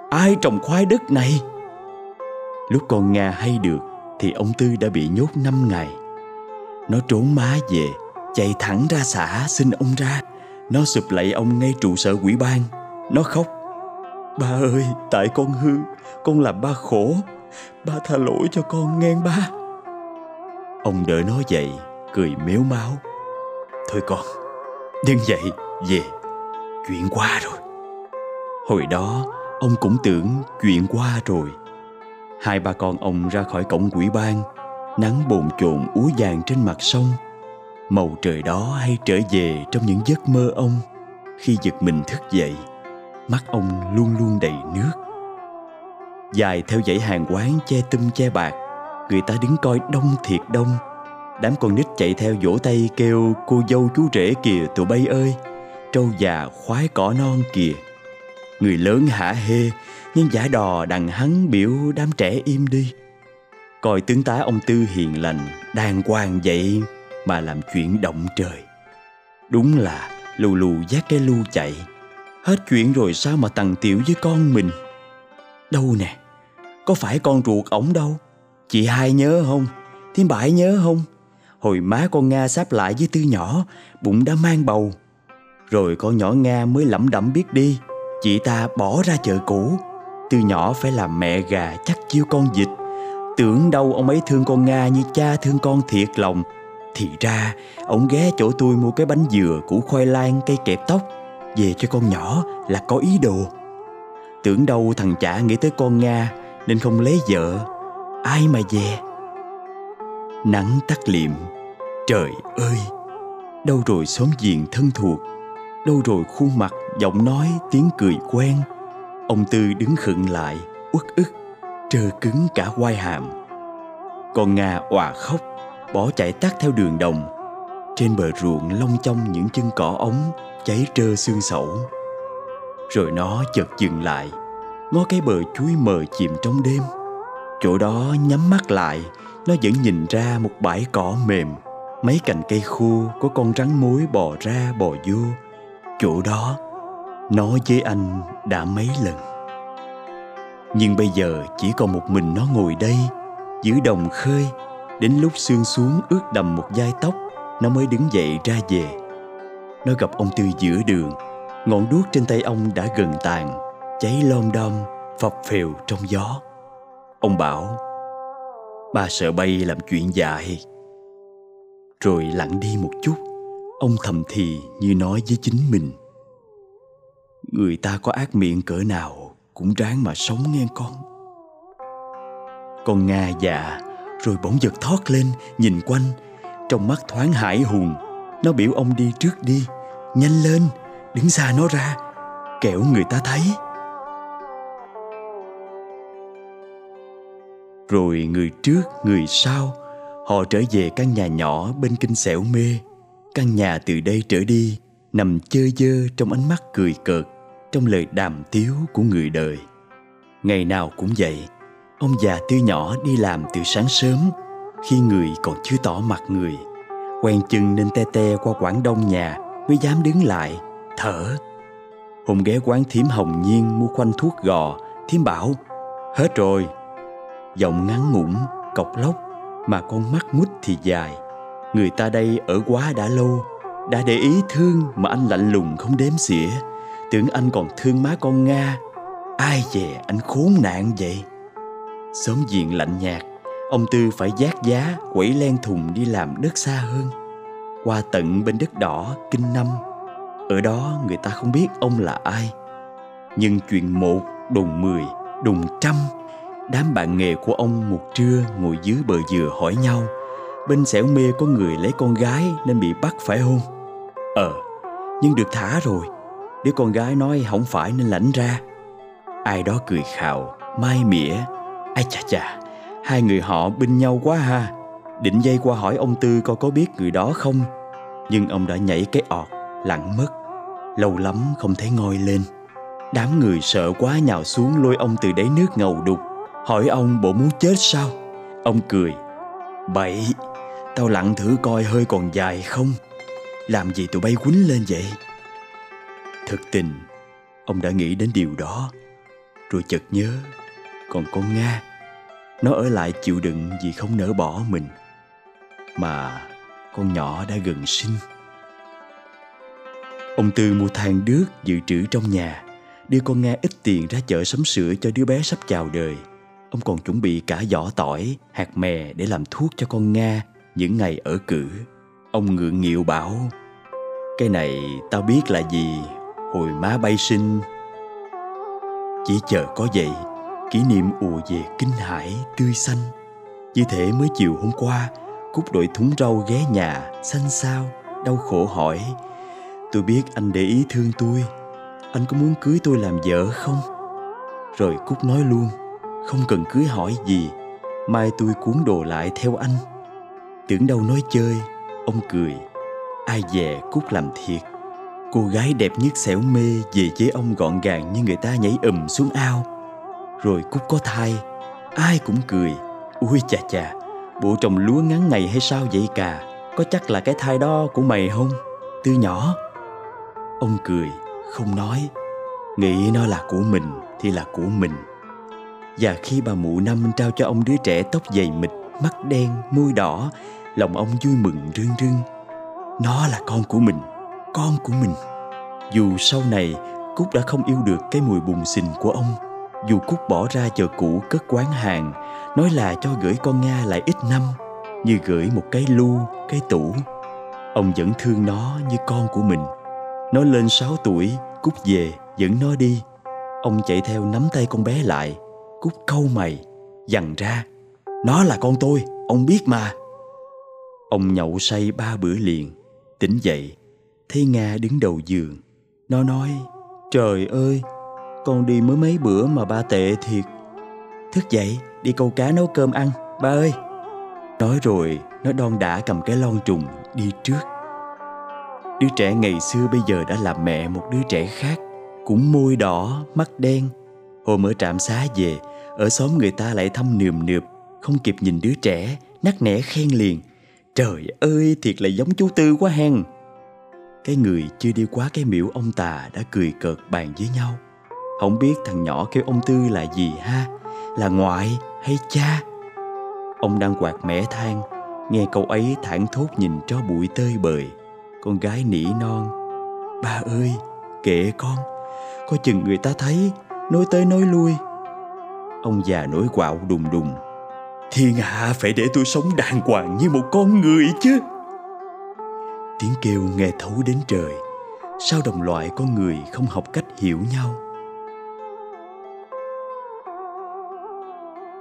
Ai trồng khoai đất này? Lúc con Nga hay được, Thì ông Tư đã bị nhốt 5 ngày. Nó trốn má về, Chạy thẳng ra xã xin ông ra. Nó sụp lạy ông ngay trụ sở quỹ ban. Nó khóc. Ba ơi, tại con hư, Con làm ba khổ. Ba tha lỗi cho con nghe ba. Ông đỡ nó dậy, Cười méo máu. Thôi con Đừng dậy về. Chuyện qua rồi. Hồi đó, ông cũng tưởng chuyện qua rồi. Hai ba con ông ra khỏi cổng quỹ ban, Nắng bồn chồn úa vàng trên mặt sông. Màu trời đó hay trở về trong những giấc mơ ông. Khi giật mình thức dậy, Mắt ông luôn luôn đầy nước. Dài theo dãy hàng quán che tum che bạc, Người ta đứng coi đông thiệt đông. Đám con nít chạy theo vỗ tay kêu, Cô dâu chú rể kìa, tụi bay ơi! Trâu già khoái cỏ non kìa. Người lớn hả hê, Nhưng giả đò đằng hắn biểu đám trẻ im đi. Coi tướng tá ông Tư hiền lành, Đàng hoàng vậy mà làm chuyện động trời. Đúng là lù lù giác cái lu chạy. Hết chuyện rồi sao mà tằng tiểu với con mình? Đâu nè, Có phải con ruột ổng đâu? Chị hai nhớ không? Thím bãi nhớ không? Hồi má con Nga sáp lại với Tư nhỏ, Bụng đã mang bầu. Rồi con nhỏ Nga mới lẩm đẩm biết đi. Chị ta bỏ ra chợ cũ. Từ nhỏ phải làm mẹ gà chắc chiêu con vịt. Tưởng đâu ông ấy thương con Nga như cha thương con thiệt lòng. Thì ra, ông ghé chỗ tôi mua cái bánh dừa Củ khoai lang cây kẹp tóc. Về cho con nhỏ là có ý đồ. Tưởng đâu thằng chả nghĩ tới con Nga, Nên không lấy vợ. Ai mà về? Nắng tắt liệm. Trời ơi! Đâu rồi xóm giềng thân thuộc? Đâu rồi khuôn mặt, giọng nói, tiếng cười quen? Ông Tư đứng khựng lại, uất ức Trơ cứng cả quai hàm. Con Nga òa khóc Bỏ chạy tắt theo đường đồng. Trên bờ ruộng long trong những chân cỏ ống Cháy trơ xương sẩu. Rồi nó chợt dừng lại Ngó cái bờ chuối mờ chìm trong đêm. Chỗ đó nhắm mắt lại Nó vẫn nhìn ra một bãi cỏ mềm. Mấy cành cây khô Có con rắn mối bò ra bò vô Chỗ đó Nó với anh đã mấy lần. Nhưng bây giờ chỉ còn một mình nó ngồi đây dưới đồng khơi, Đến lúc sương xuống ướt đầm một vai tóc, Nó mới đứng dậy ra về. Nó gặp ông Tư giữa đường, Ngọn đuốc trên tay ông đã gần tàn, cháy lom đom, phập phều trong gió. Ông bảo, ba sợ bay làm chuyện dài. Rồi lặng đi một chút ông thầm thì như nói với chính mình. Người ta có ác miệng cỡ nào cũng ráng mà sống nghe con. Con nga dạ rồi bỗng giật thoát lên, nhìn quanh. Trong mắt thoáng hải hùng, nó biểu ông đi trước đi, nhanh lên, đứng xa nó ra, kẻo người ta thấy. Rồi người trước, người sau, họ trở về căn nhà nhỏ bên kinh xẻo mê căn nhà từ đây trở đi nằm chơi dơ trong ánh mắt cười cợt, trong lời đàm tiếu của người đời. Ngày nào cũng vậy, ông già tư nhỏ đi làm từ sáng sớm, khi người còn chưa tỏ mặt người, quen chân nên te te qua quảng đông nhà mới dám đứng lại, thở. Hôm ghé quán thím hồng nhiên mua khoanh thuốc gò, thím bảo, hết rồi. Giọng ngắn ngủn, cọc lóc, mà con mắt mút thì dài người ta đây ở quá đã lâu, đã để ý thương mà anh lạnh lùng không đếm xỉa. Tưởng anh còn thương má con nga. Ai dè anh khốn nạn vậy? Sớm diện lạnh nhạt, ông tư phải giác giá, quẩy len thùng đi làm đất xa hơn. Qua tận bên đất đỏ, kinh năm. Ở đó người ta không biết ông là ai. Nhưng chuyện một, đùng mười, đùng trăm, đám bạn nghề của ông một trưa ngồi dưới bờ dừa hỏi nhau bên xẻo mê có người lấy con gái nên bị bắt phải hôn. Ờ nhưng được thả rồi. Đứa con gái nói không phải nên lãnh ra. Ai đó cười khào, mai mỉa. Ai chà chà, hai người họ binh nhau quá ha. Định dây qua hỏi ông tư coi có biết người đó không. Nhưng ông đã nhảy cái ọt lặng mất. Lâu lắm không thấy ngoi lên. Đám người sợ quá nhào xuống lôi ông từ đáy nước ngầu đục. Hỏi ông bộ muốn chết sao? Ông cười. Bậy tao lặng thử coi hơi còn dài không? Làm gì tụi bay quýnh lên vậy? Thực tình, ông đã nghĩ đến điều đó. Rồi chợt nhớ, còn con nga, nó ở lại chịu đựng vì không nỡ bỏ mình. Mà con nhỏ đã gần sinh. Ông tư mua than đước dự trữ trong nhà, đưa con nga ít tiền ra chợ sắm sữa cho đứa bé sắp chào đời. Ông còn chuẩn bị cả vỏ tỏi, hạt mè để làm thuốc cho con nga những ngày ở cử. Ông ngượng nghịu bảo, cái này tao biết là gì, hồi má bay sinh. Chỉ chờ có vậy, kỷ niệm ùa về kinh hải tươi xanh. Như thể mới chiều hôm qua cúc đội thúng rau ghé nhà, xanh xao, đau khổ hỏi, tôi biết anh để ý thương tôi, anh có muốn cưới tôi làm vợ không? Rồi cúc nói luôn, không cần cưới hỏi gì, mai tôi cuốn đồ lại theo anh tưởng đâu nói chơi ông cười. Ai dè cút làm thiệt. Cô gái đẹp nhất xẻo mê về với ông gọn gàng như người ta nhảy ùm xuống ao. Rồi cút có thai ai cũng cười. Ui chà chà bộ trồng lúa ngắn ngày hay sao vậy cà, có chắc là cái thai đó của mày không? Tư nhỏ. Ông cười không nói. Nghĩ nó là của mình thì là của mình. Và khi bà mụ năm trao cho ông đứa trẻ tóc dày mịt mắt đen môi đỏ lòng ông vui mừng rưng rưng. Nó là con của mình, con của mình. Dù sau này cúc đã không yêu được cái mùi bùn xình của ông, dù cúc bỏ ra chợ cũ cất quán hàng, nói là cho gửi con nga lại ít năm, như gửi một cái lu, cái tủ. Ông vẫn thương nó như con của mình. Nó lên 6 tuổi, cúc về, dẫn nó đi. Ông chạy theo nắm tay con bé lại. Cúc câu mày, dằn ra, nó là con tôi, ông biết mà ông nhậu say ba bữa liền. Tỉnh dậy, thấy nga đứng đầu giường. Nó nói, trời ơi, con đi mới mấy bữa mà ba tệ thiệt. Thức dậy, đi câu cá nấu cơm ăn. Ba ơi. Nói rồi, nó đon đã cầm cái lon trùng, đi trước. Đứa trẻ ngày xưa bây giờ đã làm mẹ một đứa trẻ khác, cũng môi đỏ, mắt đen. Hôm ở trạm xá về, ở xóm người ta lại thăm nườm nượp, không kịp nhìn đứa trẻ, nắc nẻ khen liền trời ơi, thiệt là giống chú tư quá hen. Cái người chưa đi qua cái miễu ông tà đã cười cợt bàn với nhau. Không biết thằng nhỏ kêu ông tư là gì ha? Là ngoại hay cha? Ông đang quạt mẻ than, nghe câu ấy thẳng thốt nhìn cho bụi tơi bời. Con gái nỉ non, ba ơi, kệ con coi chừng người ta thấy, Nói tới nói lui. Ông già nổi quạo đùng đùng. Thiên hạ phải để tôi sống đàng hoàng như một con người chứ. Tiếng kêu nghe thấu đến trời Sao đồng loại con người không học cách hiểu nhau?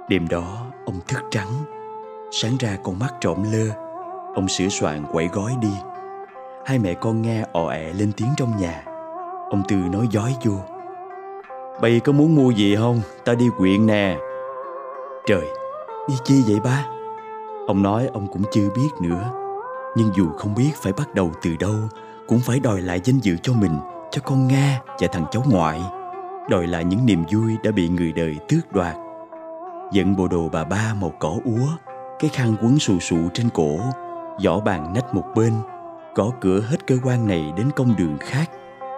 Đêm đó ông thức trắng Sáng ra con mắt trộm lơ Ông sửa soạn quẩy gói đi. Hai mẹ con nghe ò ẹ lên tiếng trong nhà Ông Tư nói dối vô. Bây có muốn mua gì không? Ta đi quyện nè. Trời, đi chi vậy ba? Ông nói ông cũng chưa biết nữa. Nhưng dù không biết phải bắt đầu từ đâu, Cũng phải đòi lại danh dự cho mình, Cho con Nga và thằng cháu ngoại. Đòi lại những niềm vui đã bị người đời tước đoạt. Dẫn bộ đồ bà ba màu cỏ úa, Cái khăn quấn xù sụ trên cổ, Giỏ bàn nách một bên, Gõ cửa hết cơ quan này đến công đường khác.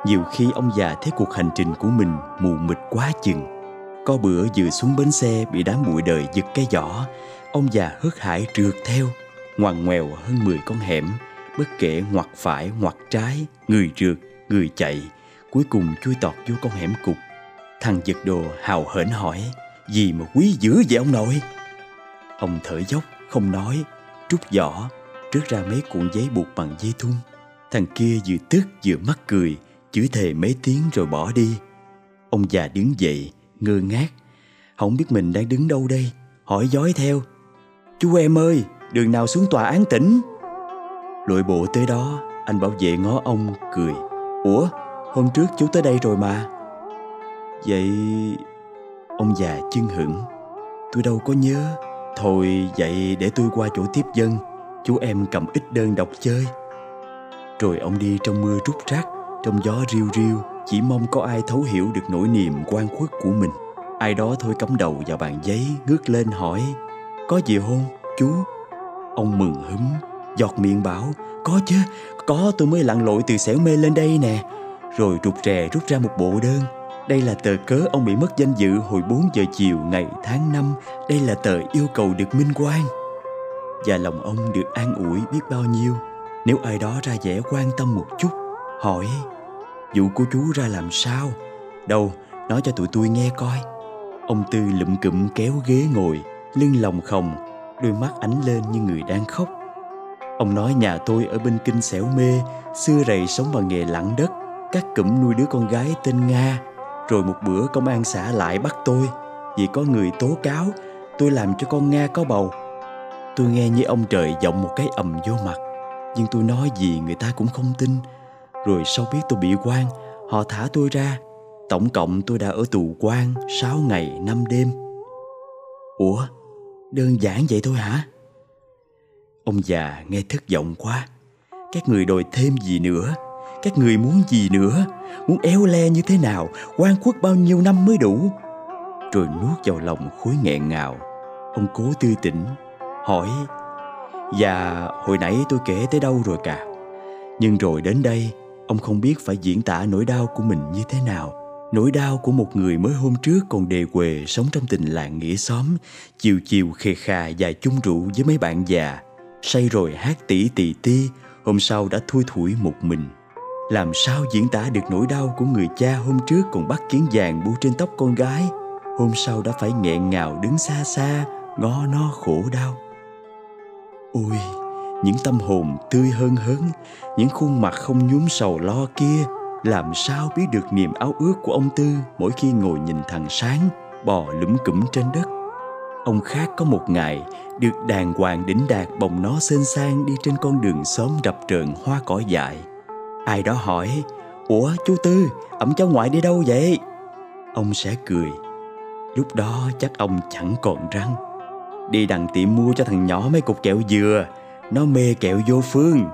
Nhiều khi ông già thấy cuộc hành trình của mình mù mịt quá chừng. Có bữa vừa xuống bến xe bị đám bụi đời giật cái giỏ Ông già hớt hải trượt theo Ngoằn ngoèo hơn 10 con hẻm Bất kể ngoặt phải ngoặt trái Người trượt, người chạy Cuối cùng chui tọt vô con hẻm cục Thằng giật đồ hào hển hỏi Gì mà quý dữ vậy ông nội? Ông thở dốc không nói Trút giỏ Rước ra mấy cuộn giấy buộc bằng dây thun. Thằng kia vừa tức vừa mắc cười chửi thề mấy tiếng rồi bỏ đi. Ông già đứng dậy, ngơ ngác, không biết mình đang đứng đâu đây, hỏi dối theo. Chú em ơi, đường nào xuống tòa án tỉnh? Lội bộ tới đó, anh bảo vệ ngó ông, cười. Ủa, hôm trước chú tới đây rồi mà. Vậy... Ông già chưng hửng. Tôi đâu có nhớ. Thôi vậy để tôi qua chỗ tiếp dân, chú em cầm ít đơn đọc chơi. Rồi ông đi trong mưa rút rác trong gió riêu riêu chỉ mong có ai thấu hiểu được nỗi niềm quan khuất của mình. Ai đó thôi cắm đầu vào bàn giấy, ngước lên hỏi, có gì hôn, chú? Ông mừng húm, giọt miệng bảo, có chứ, có, tôi mới lặn lội từ xẻo mê lên đây nè. Rồi rụt rè rút ra một bộ đơn. Đây là tờ cớ ông bị mất danh dự hồi 4 giờ chiều ngày tháng năm. Đây là tờ yêu cầu được minh quan. Và lòng ông được an ủi biết bao nhiêu. Nếu ai đó ra vẻ quan tâm một chút, Hỏi Vụ của chú ra làm sao? Đâu, nói cho tụi tôi nghe coi. Ông Tư lụm cụm kéo ghế ngồi, Lưng lòng khồng Đôi mắt ánh lên như người đang khóc. Ông nói nhà tôi ở bên kinh xẻo mê, Xưa rầy sống bằng nghề lặng đất các cụm nuôi đứa con gái tên Nga. Rồi một bữa công an xã lại bắt tôi, Vì có người tố cáo, Tôi làm cho con Nga có bầu. Tôi nghe như ông trời giọng một cái ầm vô mặt, Nhưng tôi nói gì người ta cũng không tin rồi sau biết tôi bị quan, Họ thả tôi ra. Tổng cộng tôi đã ở tù quan 6 ngày 5 đêm. Ủa, Đơn giản vậy thôi hả? Ông già nghe thất vọng quá. Các người đòi thêm gì nữa? Các người muốn gì nữa? Muốn éo le như thế nào? Quan quốc bao nhiêu năm mới đủ? Rồi nuốt vào lòng khối nghẹn ngào. Ông cố tư tỉnh Hỏi Và hồi nãy tôi kể tới đâu rồi cả? Nhưng rồi đến đây Ông không biết phải diễn tả nỗi đau của mình như thế nào. Nỗi đau của một người mới hôm trước còn đề quề sống trong tình làng nghĩa xóm, Chiều chiều khề khà và chung rượu với mấy bạn già. Say rồi hát tỉ tì ti, Hôm sau đã thui thủi một mình. Làm sao diễn tả được nỗi đau của người cha hôm trước còn bắt kiến vàng bu trên tóc con gái? Hôm sau đã phải nghẹn ngào đứng xa xa, Ngó no khổ đau. Ôi những tâm hồn tươi hơn hớn, những khuôn mặt không nhúm sầu lo kia, làm sao biết được niềm áo ước của ông tư mỗi khi ngồi nhìn thằng sáng bò lủm củm trên đất? Ông khác có một ngày, được đàng hoàng đỉnh đạt bồng nó xên sang đi trên con đường xóm rập rợn hoa cỏ dại. Ai đó hỏi, ủa, chú tư, ẩm cháu ngoại đi đâu vậy? Ông sẽ cười, lúc đó chắc ông chẳng còn răng. Đi đằng tiệm mua cho thằng nhỏ mấy cục kẹo dừa nó mê kẹo vô phương.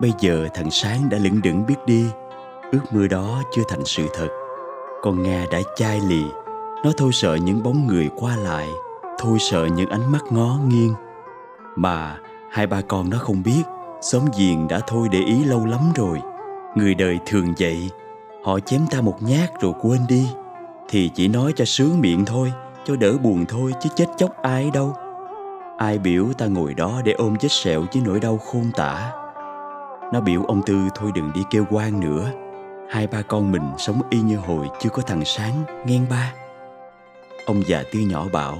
Bây giờ thằng Sáng đã lững đững biết đi. Ước mơ đó chưa thành sự thật. Con Nga đã chai lì. Nó thôi sợ những bóng người qua lại. Thôi sợ những ánh mắt ngó nghiêng. Mà hai ba con nó không biết, Xóm giềng đã thôi để ý lâu lắm rồi. Người đời thường vậy Họ chém ta một nhát rồi quên đi. Thì chỉ nói cho sướng miệng thôi, Cho đỡ buồn thôi chứ chết chóc ai đâu. Ai biểu ta ngồi đó để ôm vết sẹo với nỗi đau khôn tả? Nó biểu ông Tư, thôi đừng đi kêu quan nữa. Hai ba con mình sống y như hồi chưa có thằng sáng nghen ba. Ông già tư nhỏ bảo,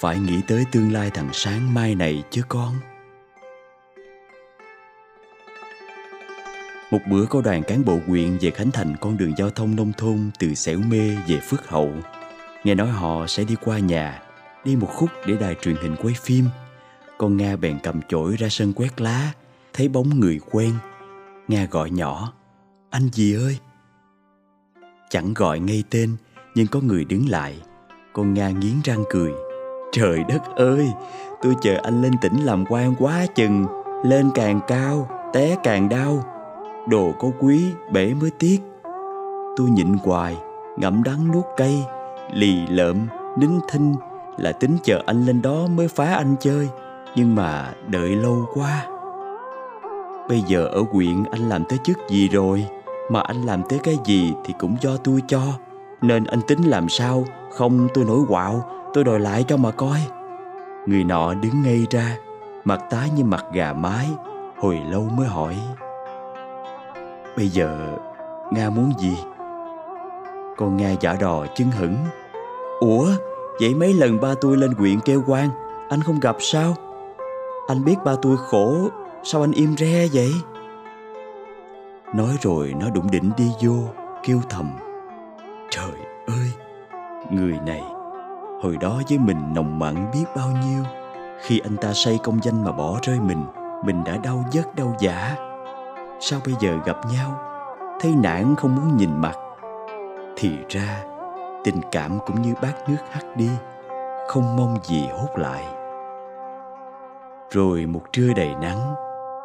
phải nghĩ tới tương lai thằng sáng mai này chứ con. Một bữa có đoàn cán bộ huyện về khánh thành con đường giao thông nông thôn từ xẻo mê về phước hậu. Nghe nói họ sẽ đi qua nhà đi một khúc để đài truyền hình quay phim. Con nga bèn cầm chổi ra sân quét lá, thấy bóng người quen. Nga gọi nhỏ, anh gì ơi! Chẳng gọi ngay tên, nhưng có người đứng lại. Con nga nghiến răng cười, trời đất ơi! Tôi chờ anh lên tỉnh làm quan quá chừng, lên càng cao, té càng đau. Đồ có quý, bể mới tiếc. Tôi nhịn hoài, ngậm đắng nuốt cay, lì lợm, nín thinh là tính chờ anh lên đó mới phá anh chơi, nhưng mà đợi lâu quá. Bây giờ ở huyện anh làm tới chức gì rồi, mà anh làm tới cái gì thì cũng do tôi cho. Nên anh tính làm sao, không tôi nổi quạo, tôi đòi lại cho mà coi. Người nọ đứng ngay ra, mặt tái như mặt gà mái, hồi lâu mới hỏi. Bây giờ, nga muốn gì? Con nga giả đò chân hững ủa? Vậy mấy lần ba tôi lên huyện kêu quan, anh không gặp sao? Anh biết ba tôi khổ, sao anh im re vậy? Nói rồi nó đụng đỉnh đi vô, kêu thầm. Trời ơi, người này, hồi đó với mình nồng mặn biết bao nhiêu. Khi anh ta say công danh mà bỏ rơi mình mình đã đau giấc đau giả sao bây giờ gặp nhau? Thấy nản không muốn nhìn mặt. Thì ra tình cảm cũng như bát nước hắt đi, không mong gì hút lại. Rồi một trưa đầy nắng,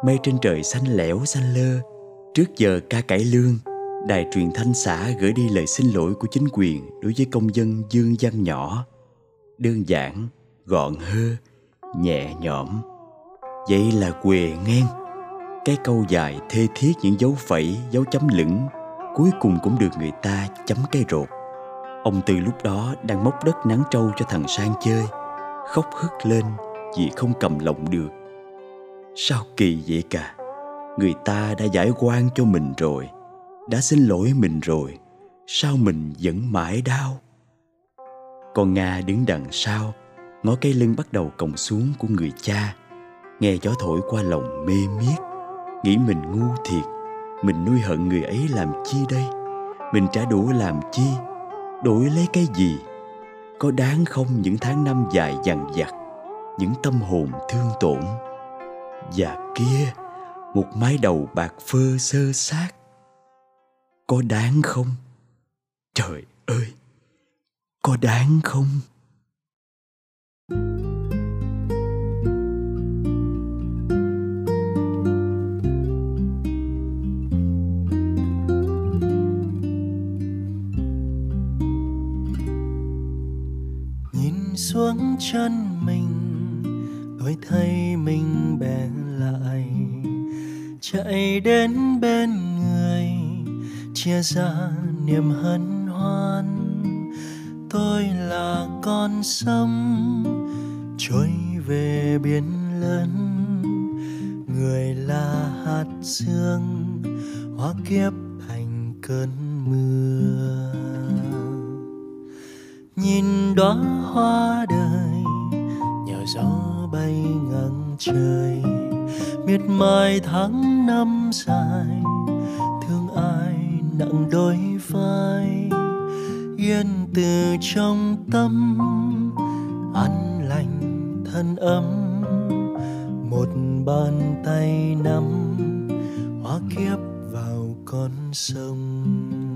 mây trên trời xanh lẻo xanh lơ, trước giờ ca cải lương, đài truyền thanh xã gửi đi lời xin lỗi của chính quyền đối với công dân dương văn nhỏ. Đơn giản, gọn hơ, nhẹ nhõm. Vậy là quề ngang. Cái câu dài thê thiết những dấu phẩy, dấu chấm lửng, cuối cùng cũng được người ta chấm cây rột ông tư lúc đó đang móc đất nắng trâu cho thằng sang chơi, khóc hức lên vì không cầm lòng được. Sao kỳ vậy cả? Người ta đã giải quan cho mình rồi, đã xin lỗi mình rồi, sao mình vẫn mãi đau? Con nga đứng đằng sau, ngó cây lưng bắt đầu còng xuống của người cha, nghe gió thổi qua lòng mê miết, nghĩ mình ngu thiệt, mình nuôi hận người ấy làm chi đây? Mình trả đũa làm chi? Đổi lấy cái gì? Có đáng không những tháng năm dài dằn vặt những tâm hồn thương tổn? Và kia, một mái đầu bạc phơ sơ sát có đáng không? Trời ơi, có đáng không? nhìn xuống chân mình tôi thấy mình bèn lại. Chạy đến bên người, chia ra niềm hân hoan. Tôi là con sông, trôi về biển lớn. Người là hạt sương hóa kiếp thành cơn mưa nhìn đóa hoa đời, nhờ gió bay ngang trời. Miệt mài tháng năm dài, thương ai nặng đôi vai. Yên từ trong tâm, an lành thân ấm. Một bàn tay nắm hóa kiếp vào con sông.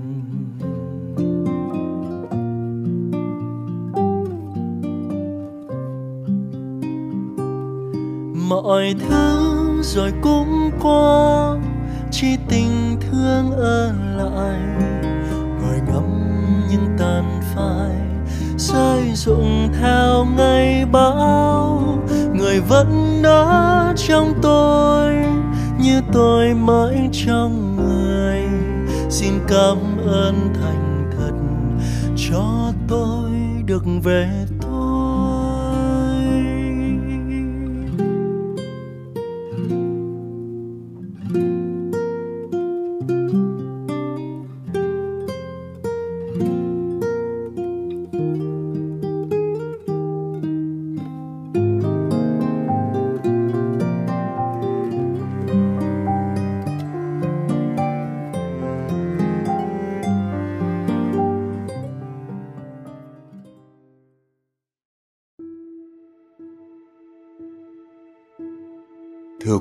Mọi thứ rồi cũng qua chỉ tình thương ở lại. Ngồi ngắm những tàn phai rơi rụng theo ngày bão người vẫn đó trong tôi, như tôi mãi trong người. Xin cảm ơn thành thật cho tôi được về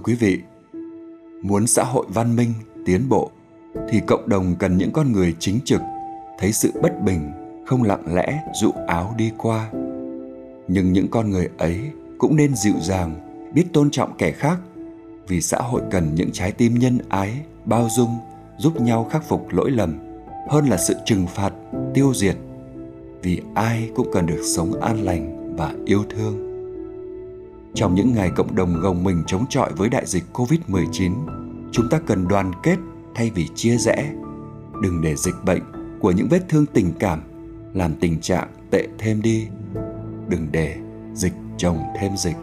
quý vị. Muốn xã hội văn minh, tiến bộ, thì cộng đồng cần những con người chính trực, thấy sự bất bình, không lặng lẽ dụ áo đi qua. Nhưng những con người ấy cũng nên dịu dàng, biết tôn trọng kẻ khác, vì xã hội cần những trái tim nhân ái, bao dung, giúp nhau khắc phục lỗi lầm, hơn là sự trừng phạt, tiêu diệt, vì ai cũng cần được sống an lành và yêu thương trong những ngày cộng đồng gồng mình chống chọi với đại dịch Covid-19, chúng ta cần đoàn kết thay vì chia rẽ. Đừng để dịch bệnh của những vết thương tình cảm làm tình trạng tệ thêm đi. Đừng để dịch chồng thêm dịch.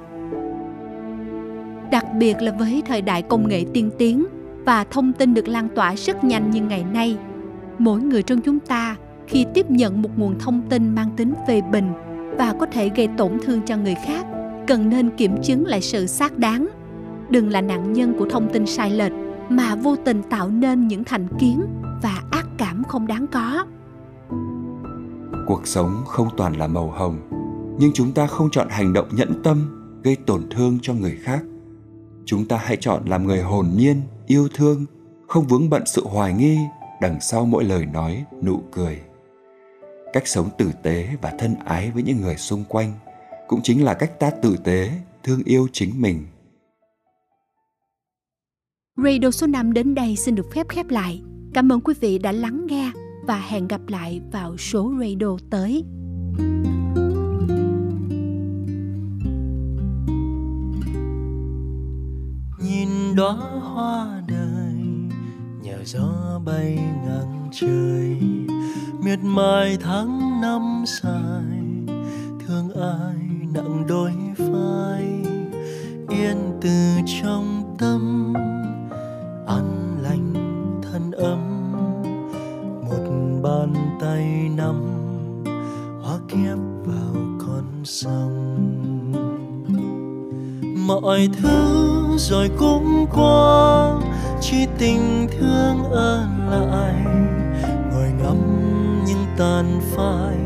Đặc biệt là với thời đại công nghệ tiên tiến và thông tin được lan tỏa rất nhanh như ngày nay, mỗi người trong chúng ta khi tiếp nhận một nguồn thông tin mang tính phê bình và có thể gây tổn thương cho người khác cần nên kiểm chứng lại sự xác đáng. Đừng là nạn nhân của thông tin sai lệch, mà vô tình tạo nên những thành kiến và ác cảm không đáng có. Cuộc sống không toàn là màu hồng, nhưng chúng ta không chọn hành động nhẫn tâm gây tổn thương cho người khác. Chúng ta hãy chọn làm người hồn nhiên, yêu thương, không vướng bận sự hoài nghi, đằng sau mỗi lời nói, nụ cười. Cách sống tử tế và thân ái với những người xung quanh cũng chính là cách ta tử tế thương yêu chính mình Radio số 5 đến đây xin được phép khép lại. Cảm ơn quý vị đã lắng nghe và hẹn gặp lại vào số radio tới. Nhìn đóa hoa đời nhờ gió bay ngang trời miệt mài tháng năm dài thương ai nặng đôi vai, yên từ trong tâm, an lành thân ấm. Một bàn tay nắm hóa kiếp vào con sông. Mọi thứ rồi cũng qua, chỉ tình thương ở lại. Ngồi ngắm những tàn phai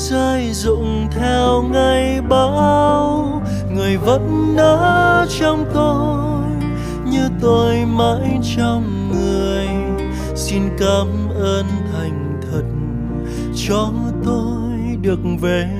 rơi rụng theo ngày bão. Người vẫn ở trong tôi, như tôi mãi trong người. Xin cảm ơn thành thật cho tôi được về